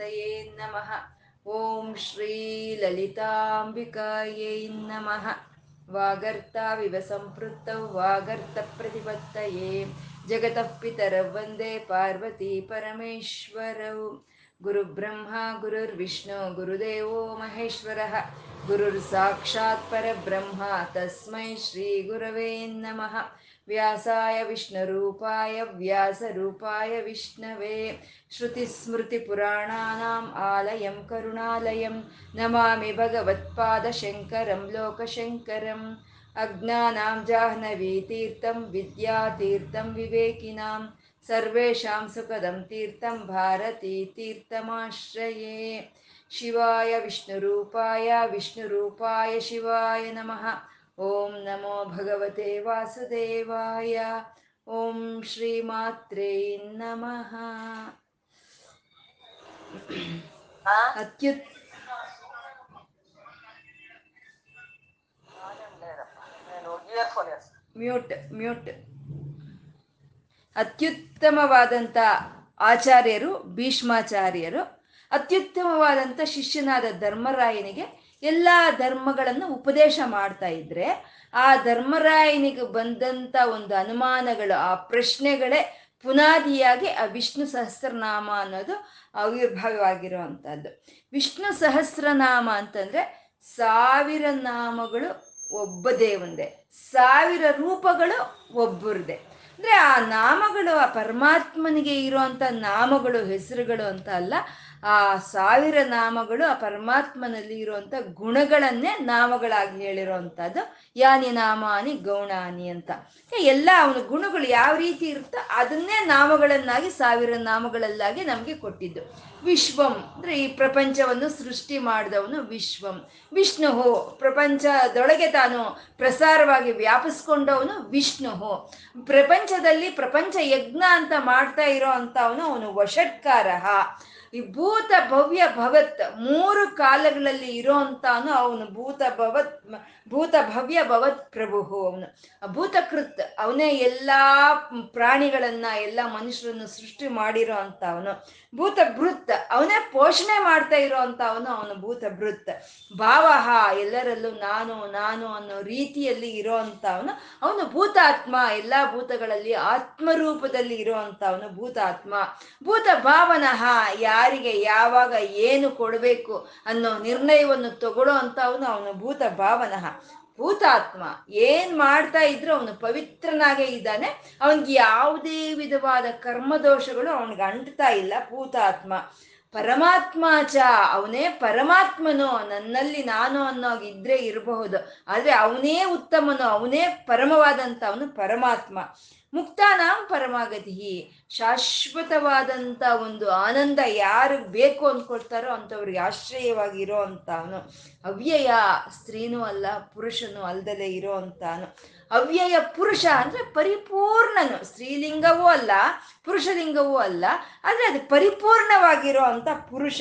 ಮಹಾಗಣಾಧಿಪತಯೇ ನಮಃ. ಓಂ ಶ್ರೀ ಲಲಿತಾಂಬಿಕಾಯೈ ನಮಃ ವಾಗರ್ತಾವಿವ ಸಂಪೃತ್ತೌ ವಾಗರ್ತ ಪ್ರತಿಪತ್ತಯೇ. ಜಗತಃ ಪಿತರೌ ವಂದೇ ಪಾರ್ವತಿ ಪರಮೇಶ್ವರೌ. ಗುರುಬ್ರಹ್ಮ, ಗುರುರ್ವಿಷ್ಣು, ಗುರುದೇವೋ ಮಹೇಶ್ವರ. ಗುರುರ್ ಸಾಕ್ಷಾತ್ ಪರಬ್ರಹ್ಮ, ತಸ್ಮೈ ಶ್ರೀ ಗುರವೇ ನಮಃ. व्यासाय विष्णुरूपाय व्यासरूपाय विष्णवे श्रुतिस्मृतिपुराणानाम् आलयं करुणालयं नमामि भगवत्पादशङ्करं लोकशङ्करम् अज्ञानां जाह्नवीतीर्थं विद्यातीर्थं विवेकिनां सर्वेषां सुखदं तीर्थं भारतीतीर्थमाश्रये शिवाय विष्णुरूपाय विष्णुरूपाय शिवाय नमः ಓಂ ನಮೋ ಭಗವತೆ ವಾಸುದೇವಾಯ. ಓಂ ಶ್ರೀಮಾತ್ರೇ ನಮಃ. ಅತ್ಯುತ್ ಮ್ಯೂಟ್ ಮ್ಯೂಟ್. ಅತ್ಯುತ್ತಮವಾದಂಥ ಆಚಾರ್ಯರು ಭೀಷ್ಮಾಚಾರ್ಯರು ಅತ್ಯುತ್ತಮವಾದಂಥ ಶಿಷ್ಯನಾದ ಧರ್ಮರಾಯನಿಗೆ ಎಲ್ಲ ಧರ್ಮಗಳನ್ನು ಉಪದೇಶ ಮಾಡ್ತಾ ಇದ್ರೆ ಆ ಧರ್ಮರಾಯನಿಗೆ ಬಂದಂತ ಒಂದು ಅನುಮಾನಗಳು, ಆ ಪ್ರಶ್ನೆಗಳೇ ಪುನಾದಿಯಾಗಿ ಆ ವಿಷ್ಣು ಸಹಸ್ರನಾಮ ಅನ್ನೋದು ಆವಿರ್ಭಾವವಾಗಿರುವಂಥದ್ದು ವಿಷ್ಣು ಸಹಸ್ರನಾಮ ಅಂತಂದ್ರೆ ಸಾವಿರ ನಾಮಗಳು ಒಬ್ಬ ದೇವಂದೆ, ಸಾವಿರ ರೂಪಗಳು ಒಬ್ಬರದೆ. ಅಂದ್ರೆ ಆ ನಾಮಗಳು ಆ ಪರಮಾತ್ಮನಿಗೆ ಇರುವಂತ ನಾಮಗಳು, ಹೆಸರುಗಳು ಅಂತ ಅಲ್ಲ ಆ ಸಾವಿರ ನಾಮಗಳು ಆ ಪರಮಾತ್ಮನಲ್ಲಿ ಇರುವಂತ ಗುಣಗಳನ್ನೇ ನಾಮಗಳಾಗಿ ಹೇಳಿರುವಂತಹದ್ದು. ಯಾನಿ ನಾಮಾನಿ ಗೌಣಾನಿ ಅಂತ. ಎಲ್ಲ ಅವನ ಗುಣಗಳು ಯಾವ ರೀತಿ ಇರುತ್ತೋ ಅದನ್ನೇ ನಾಮಗಳನ್ನಾಗಿ, ಸಾವಿರ ನಾಮಗಳಲ್ಲಾಗಿ ನಮಗೆ ಕೊಟ್ಟಿದ್ದು. ವಿಶ್ವಂ ಅಂದ್ರೆ ಈ ಪ್ರಪಂಚವನ್ನು ಸೃಷ್ಟಿ ಮಾಡಿದವನು ವಿಶ್ವಂ. ವಿಷ್ಣು ಪ್ರಪಂಚದೊಳಗೆ ತಾನು ಪ್ರಸಾರವಾಗಿ ವ್ಯಾಪಿಸ್ಕೊಂಡವನು ವಿಷ್ಣು ಪ್ರಪಂಚದಲ್ಲಿ ಪ್ರಪಂಚ ಯಜ್ಞ ಅಂತ ಮಾಡ್ತಾ ಇರೋ ಅಂತವನು ಅವನು ವಷಟ್ಕಾರ ಈ ಭೂತ ಭವ್ಯ ಭವತ್ ಮೂರು ಕಾಲಗಳಲ್ಲಿ ಇರೋ ಅಂತಾನು ಅವನು ಭೂತ ಭವತ್, ಭೂತ ಭವ್ಯ ಭವತ್ ಪ್ರಭು ಅವನು. ಭೂತಕೃತ್ ಅವನೇ ಎಲ್ಲಾ ಪ್ರಾಣಿಗಳನ್ನ, ಎಲ್ಲ ಮನುಷ್ಯರನ್ನು ಸೃಷ್ಟಿ ಮಾಡಿರೋ ಭೂತ ಭೃತ್ ಅವನೇ ಪೋಷಣೆ ಮಾಡ್ತಾ ಇರೋ ಅಂತ ಅವನು ಅವನು ಭೂತ ಭೃತ್ ಭಾವಹ, ಎಲ್ಲರಲ್ಲೂ ನಾನು ನಾನು ಅನ್ನೋ ರೀತಿಯಲ್ಲಿ ಇರೋ ಅಂತ ಅವನು ಅವನು ಭೂತಾತ್ಮ. ಎಲ್ಲಾ ಭೂತಗಳಲ್ಲಿ ಆತ್ಮರೂಪದಲ್ಲಿ ಅವನು ಭೂತಾತ್ಮ. ಭೂತ ಭಾವನಃ ಯಾರಿಗೆ ಯಾವಾಗ ಏನು ಕೊಡಬೇಕು ಅನ್ನೋ ನಿರ್ಣಯವನ್ನು ತಗೊಳ್ಳೋ ಅಂತ ಅವನು ಅವನು ಭೂತ ಭಾವನಃ ಭೂತಾತ್ಮ ಏನ್ ಮಾಡ್ತಾ ಇದ್ರು ಅವನು ಪವಿತ್ರನಾಗೇ ಇದ್ದಾನೆ. ಅವನಿಗೆ ಯಾವುದೇ ವಿಧವಾದ ಕರ್ಮದೋಷಗಳು ಅವನಿಗೆ ಅಂಟ್ತಾ ಇಲ್ಲ ಭೂತಾತ್ಮ. ಪರಮಾತ್ಮಾಚ ಅವನೇ ಪರಮಾತ್ಮನು, ನನ್ನಲ್ಲಿ ನಾನು ಅನ್ನೋ ಇದ್ರೆ ಇರಬಹುದು. ಆದ್ರೆ ಅವನೇ ಉತ್ತಮನು, ಅವನೇ ಪರಮವಾದಂತ ಅವನು ಪರಮಾತ್ಮ. ಮುಕ್ತಾನಾಂ ಪರಮಾಗತಿ ಶಾಶ್ವತವಾದಂಥ ಒಂದು ಆನಂದ ಯಾರು ಬೇಕು ಅಂದ್ಕೊಳ್ತಾರೋ ಅಂಥವ್ರಿಗೆ ಆಶ್ರಯವಾಗಿರೋ ಅಂತ ಅವನು ಅವ್ಯಯ ಸ್ತ್ರೀನೂ ಅಲ್ಲ, ಪುರುಷನೂ ಅಲ್ದಲೆ ಇರೋ ಅಂತಾನು. ಅವ್ಯಯ ಪುರುಷ ಅಂದ್ರೆ ಪರಿಪೂರ್ಣನು. ಸ್ತ್ರೀಲಿಂಗವೂ ಅಲ್ಲ, ಪುರುಷಲಿಂಗವೂ ಅಲ್ಲ, ಆದ್ರೆ ಅದು ಪರಿಪೂರ್ಣವಾಗಿರೋ ಅಂಥ ಪುರುಷ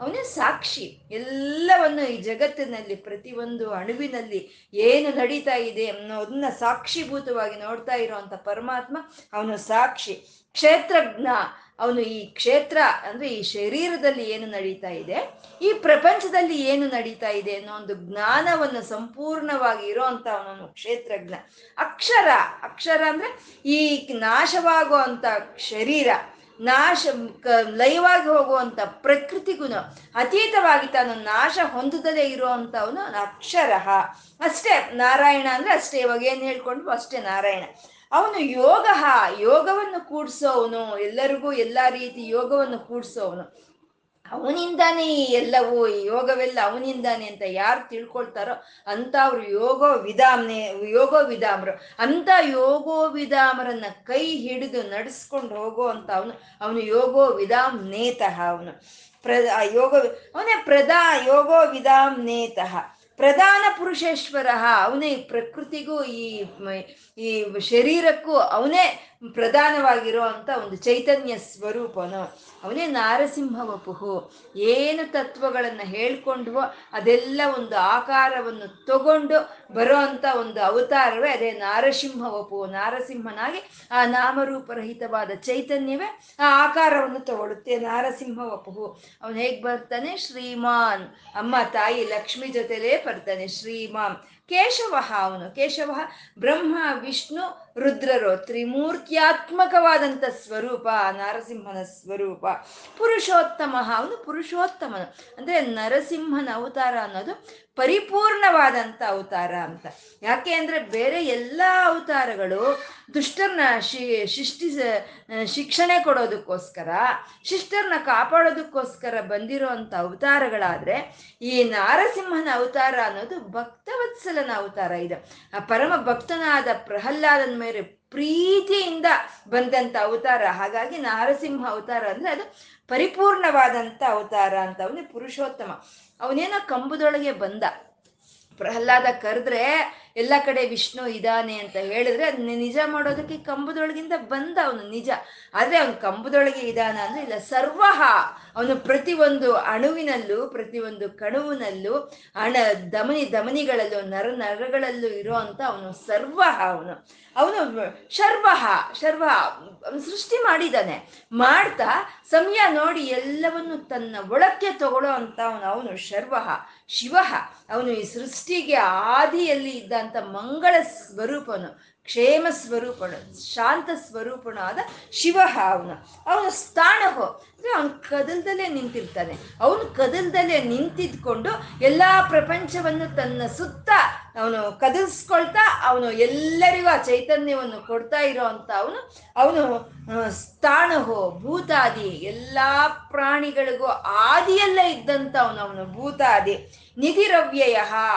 ಅವನೇ ಸಾಕ್ಷಿ ಎಲ್ಲವನ್ನು ಈ ಜಗತ್ತಿನಲ್ಲಿ ಪ್ರತಿಯೊಂದು ಅಣುವಿನಲ್ಲಿ ಏನು ನಡೀತಾ ಇದೆ ಅನ್ನೋದನ್ನ ಸಾಕ್ಷಿಭೂತವಾಗಿ ನೋಡ್ತಾ ಇರುವಂತ ಪರಮಾತ್ಮ ಅವನು ಸಾಕ್ಷಿ. ಕ್ಷೇತ್ರಜ್ಞ ಅವನು ಈ ಕ್ಷೇತ್ರ ಅಂದ್ರೆ ಈ ಶರೀರದಲ್ಲಿ ಏನು ನಡೀತಾ ಇದೆ, ಈ ಪ್ರಪಂಚದಲ್ಲಿ ಏನು ನಡೀತಾ ಇದೆ ಅನ್ನೋ ಒಂದು ಜ್ಞಾನವನ್ನು ಸಂಪೂರ್ಣವಾಗಿ ಇರೋ ಅವನು ಕ್ಷೇತ್ರಜ್ಞ. ಅಕ್ಷರ ಅಕ್ಷರ ಅಂದ್ರೆ ಈ ನಾಶವಾಗುವಂತ ಶರೀರ. ನಾಶ ಲಯವಾಗಿ ಹೋಗುವಂತ ಪ್ರಕೃತಿಗೂ ಅತೀತವಾಗಿ ತಾನು ನಾಶ ಹೊಂದದಲ್ಲೇ ಇರುವಂಥವನು ಅಕ್ಷರ ಅಷ್ಟೇ, ನಾರಾಯಣ ಅಂದ್ರೆ ಅಷ್ಟೇ, ಇವಾಗ ಏನು ಹೇಳ್ಕೊಂಡು ಅಷ್ಟೇ ನಾರಾಯಣ. ಅವನು ಯೋಗ ಯೋಗವನ್ನು ಕೂಡ್ಸೋವನು. ಎಲ್ಲರಿಗೂ ಎಲ್ಲ ರೀತಿ ಯೋಗವನ್ನು ಕೂಡ್ಸೋವನು. ಅವನಿಂದಾನೇ ಈ ಎಲ್ಲವೂ ಯೋಗವೆಲ್ಲ ಅವನಿಂದಾನೆ ಅಂತ ಯಾರು ತಿಳ್ಕೊಳ್ತಾರೋ ಅಂತ ಅವ್ರು ಯೋಗೋ ವಿಧಾಮ್ನೆ, ಯೋಗೋ ವಿಧಾಮರು. ಅಂತ ಯೋಗೋ ವಿಧಾಮರನ್ನ ಕೈ ಹಿಡಿದು ನಡೆಸ್ಕೊಂಡು ಹೋಗೋ ಅಂತ ಅವನು ಅವನು ಯೋಗೋ ವಿಧಾಮ್ ನೇತಃ ಅವನು. ಪ್ರ ಯೋಗ ಅವನೇ ಪ್ರಧಾ ಯೋಗೋ ವಿಧಾಮ್ ನೇತಃ ಪ್ರಧಾನ ಪುರುಷೇಶ್ವರ ಅವನೇ ಪ್ರಕೃತಿಗೂ ಈ ಈ ಶರೀರಕ್ಕೂ ಅವನೇ ಪ್ರಧಾನವಾಗಿರೋ ಅಂತ ಒಂದು ಚೈತನ್ಯ ಸ್ವರೂಪನು. ಅವನೇ ನಾರಸಿಂಹ ವಪುಹು. ಏನು ತತ್ವಗಳನ್ನು ಹೇಳ್ಕೊಂಡ್ವೋ ಅದೆಲ್ಲ ಒಂದು ಆಕಾರವನ್ನು ತಗೊಂಡು ಬರೋ ಅಂತ ಒಂದು ಅವತಾರವೇ ಅದೇ ನಾರಸಿಂಹ ವಪು ನಾರಸಿಂಹನಾಗಿ ಆ ನಾಮರೂಪರಹಿತವಾದ ಚೈತನ್ಯವೇ ಆ ಆಕಾರವನ್ನು ತಗೊಳ್ಳುತ್ತೆ ನಾರಸಿಂಹ ವಪುಹು. ಅವನು ಹೇಗೆ ಬರ್ತಾನೆ? ಶ್ರೀಮಾನ್. ಅಮ್ಮ ತಾಯಿ ಲಕ್ಷ್ಮಿ ಜೊತೆಲೇ ಬರ್ತಾನೆ ಶ್ರೀಮಾನ್. ಕೇಶವ ಅವನು. ಕೇಶವ ಬ್ರಹ್ಮ, ವಿಷ್ಣು ರುದ್ರರು ತ್ರಿಮೂರ್ತ್ಯಾತ್ಮಕವಾದಂಥ ಸ್ವರೂಪ, ನರಸಿಂಹನ ಸ್ವರೂಪ, ಪುರುಷೋತ್ತಮ, ಅವನು ಪುರುಷೋತ್ತಮನು. ಅಂದರೆ ನರಸಿಂಹನ ಅವತಾರ ಅನ್ನೋದು ಪರಿಪೂರ್ಣವಾದಂಥ ಅವತಾರ ಅಂತ. ಯಾಕೆ ಅಂದರೆ ಬೇರೆ ಎಲ್ಲ ಅವತಾರಗಳು ದುಷ್ಟರನ್ನ ಶಿ ಶಿಷ್ಟಿ ಶಿಕ್ಷಣೆ ಕೊಡೋದಕ್ಕೋಸ್ಕರ, ಶಿಷ್ಟರನ್ನ ಕಾಪಾಡೋದಕ್ಕೋಸ್ಕರ ಬಂದಿರೋ ಅಂಥ ಅವತಾರಗಳಾದರೆ, ಈ ನಾರಸಿಂಹನ ಅವತಾರ ಅನ್ನೋದು ಭಕ್ತವತ್ಸಲನ ಅವತಾರ ಇದೆ. ಆ ಪರಮ ಭಕ್ತನಾದ ಪ್ರಹ್ಲಾದನ ಮೇಲೆ ಪ್ರೀತಿಯಿಂದ ಬಂದಂಥ ಅವತಾರ. ಹಾಗಾಗಿ ನಾರಸಿಂಹ ಅವತಾರ ಅಂದರೆ ಅದು ಪರಿಪೂರ್ಣವಾದಂಥ ಅವತಾರ ಅಂತ ಅವನೇ ಪುರುಷೋತ್ತಮ. ಅವನೇನೋ ಕಂಬದೊಳಗೆ ಬಂದ. ಪ್ರಹ್ಲಾದ ಕರೆದ್ರೆ ಎಲ್ಲ ಕಡೆ ವಿಷ್ಣು ಇದ್ದಾನೆ ಅಂತ ಹೇಳಿದ್ರೆ ಅದನ್ನ ನಿಜ ಮಾಡೋದಕ್ಕೆ ಕಂಬದೊಳಗಿಂದ ಬಂದ ಅವನು ನಿಜ. ಆದ್ರೆ ಅವನು ಕಂಬದೊಳಗೆ ಇದಾನ ಅಂದ್ರೆ ಇಲ್ಲ, ಸರ್ವಹ. ಅವನು ಪ್ರತಿಯೊಂದು ಅಣುವಿನಲ್ಲೂ, ಪ್ರತಿಯೊಂದು ಕಣುವಿನಲ್ಲೂ ಅಣ ದಮನಿ, ದಮನಿಗಳಲ್ಲೂ, ನರ, ನರಗಳಲ್ಲೂ ಇರೋ ಅಂತ ಅವನು ಸರ್ವಹ ಅವನು. ಅವನು ಶರ್ವಹ ಶರ್ವ ಸೃಷ್ಟಿ ಮಾಡಿದ್ದಾನೆ. ಮಾಡ್ತಾ, ಸಮಯ ನೋಡಿ ಎಲ್ಲವನ್ನು ತನ್ನ ಒಳಕ್ಕೆ ತಗೊಳ್ಳೋ ಅಂತ ಅವನು ಅವನು ಶರ್ವಹ, ಶಿವಹ. ಅವನು ಈ ಸೃಷ್ಟಿಗೆ ಆದಿಯಲ್ಲಿ ಇದ್ದಂಥ ಮಂಗಳ ಸ್ವರೂಪನು. ಕ್ಷೇಮ ಸ್ವರೂಪಣ, ಶಾಂತ ಸ್ವರೂಪನಾದ ಶಿವ ಅವನು ಅವನು ಸ್ಥಾಣಹೋ ಅಂದರೆ ಅವನು ಕದಲ್ದಲ್ಲೇ ನಿಂತಿರ್ತಾನೆ. ಅವನು ಕದಲ್ದಲ್ಲೇ ನಿಂತಿದ್ಕೊಂಡು ಎಲ್ಲಾ ಪ್ರಪಂಚವನ್ನು ತನ್ನ ಸುತ್ತ ಅವನು ಕದಲ್ಸ್ಕೊಳ್ತಾ ಅವನು ಎಲ್ಲರಿಗೂ ಆ ಚೈತನ್ಯವನ್ನು ಕೊಡ್ತಾ ಇರೋ ಅಂತ ಅವನು ಅವನು ಸ್ಥಾಣಹೋ ಭೂತಾದಿ, ಎಲ್ಲಾ ಪ್ರಾಣಿಗಳಿಗೂ ಆದಿಯಲ್ಲೇ ಇದ್ದಂತ ಅವನು ಅವನು ಭೂತಾದಿ. ನಿಧಿರವ್ಯಯ.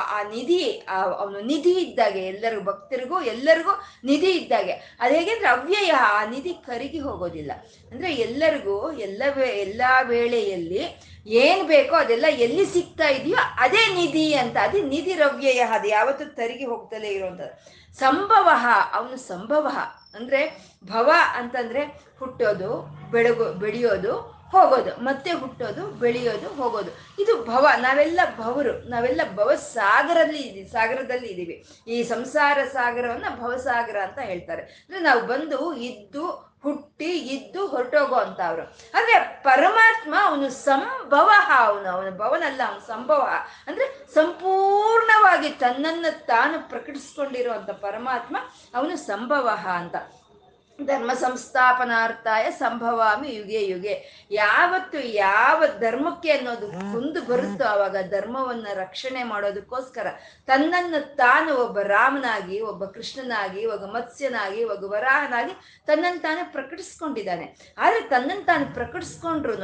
ಆ ನಿಧಿ ಅವನು ನಿಧಿ ಇದ್ದಾಗೆ, ಎಲ್ಲರಿಗೂ ಭಕ್ತರಿಗೂ ಎಲ್ಲರಿಗೂ ನಿಧಿ ಇದ್ದಾಗೆ. ಅದು ಹೇಗೆಂದ್ರೆ ಅವ್ಯಯ, ಆ ನಿಧಿ ಕರಗಿ ಹೋಗೋದಿಲ್ಲ. ಅಂದ್ರೆ ಎಲ್ಲರಿಗೂ, ಎಲ್ಲ ಎಲ್ಲ ವೇಳೆಯಲ್ಲಿ ಏನ್ ಬೇಕೋ ಅದೆಲ್ಲ ಎಲ್ಲಿ ಸಿಗ್ತಾ ಇದೆಯೋ ಅದೇ ನಿಧಿ ಅಂತ. ಅದೇ ನಿಧಿ ರವ್ಯಯ ಅದು ಯಾವತ್ತೂ ತರಿಗೆ ಹೋಗ್ತಲೇ ಇರುವಂಥದ್ದು. ಸಂಭವ, ಅವನು ಸಂಭವ. ಅಂದ್ರೆ ಭವ ಅಂತಂದ್ರೆ ಹುಟ್ಟೋದು, ಬೆಳಗು, ಬೆಳೆಯೋದು ಹೋಗೋದು, ಮತ್ತೆ ಹುಟ್ಟೋದು, ಬೆಳೆಯೋದು, ಹೋಗೋದು. ಇದು ಭವ, ನಾವೆಲ್ಲ ಭವರು, ನಾವೆಲ್ಲ ಭವ ಸಾಗರದಲ್ಲಿ ಇದ್ದೀವಿ ಸಾಗರದಲ್ಲಿ ಇದ್ದೀವಿ. ಈ ಸಂಸಾರ ಸಾಗರವನ್ನ ಭವಸಾಗರ ಅಂತ ಹೇಳ್ತಾರೆ. ಅಂದ್ರೆ ನಾವು ಬಂದು ಇದ್ದು, ಹುಟ್ಟಿ, ಇದ್ದು ಹೊರಟೋಗೋ ಅಂತ ಅವರು. ಅಂದ್ರೆ ಪರಮಾತ್ಮ ಅವನು ಸಂಭವ, ಅವನು, ಅವನ ಭವನಲ್ಲ, ಅವನು ಸಂಭವ. ಅಂದ್ರೆ ಸಂಪೂರ್ಣವಾಗಿ ತನ್ನನ್ನು ತಾನು ಪ್ರಕಟಿಸ್ಕೊಂಡಿರುವಂತ ಪರಮಾತ್ಮ ಅವನು ಸಂಭವ ಅಂತ. ಧರ್ಮ ಸಂಸ್ಥಾಪನಾರ್ಥಾಯ ಸಂಭವಾಮಿ ಯುಗೆ ಯುಗೆ. ಯಾವತ್ತು ಯಾವ ಧರ್ಮಕ್ಕೆ ಅನ್ನೋದು ಕುಂದು ಬರುತ್ತೋ ಆವಾಗ ಧರ್ಮವನ್ನ ರಕ್ಷಣೆ ಮಾಡೋದಕ್ಕೋಸ್ಕರ ತನ್ನನ್ನು ತಾನು ಒಬ್ಬ ರಾಮನಾಗಿ, ಒಬ್ಬ ಕೃಷ್ಣನಾಗಿ, ಒಬ್ಬ ಮತ್ಸ್ಯನಾಗಿ, ಒಬ್ಬ ವರಾಹನಾಗಿ ತನ್ನನ್ನು ತಾನು ಪ್ರಕಟಿಸ್ಕೊಂಡಿದ್ದಾನೆ. ಆದ್ರೆ ತನ್ನನ್ನು ತಾನು ಪ್ರಕಟಿಸ್ಕೊಂಡ್ರು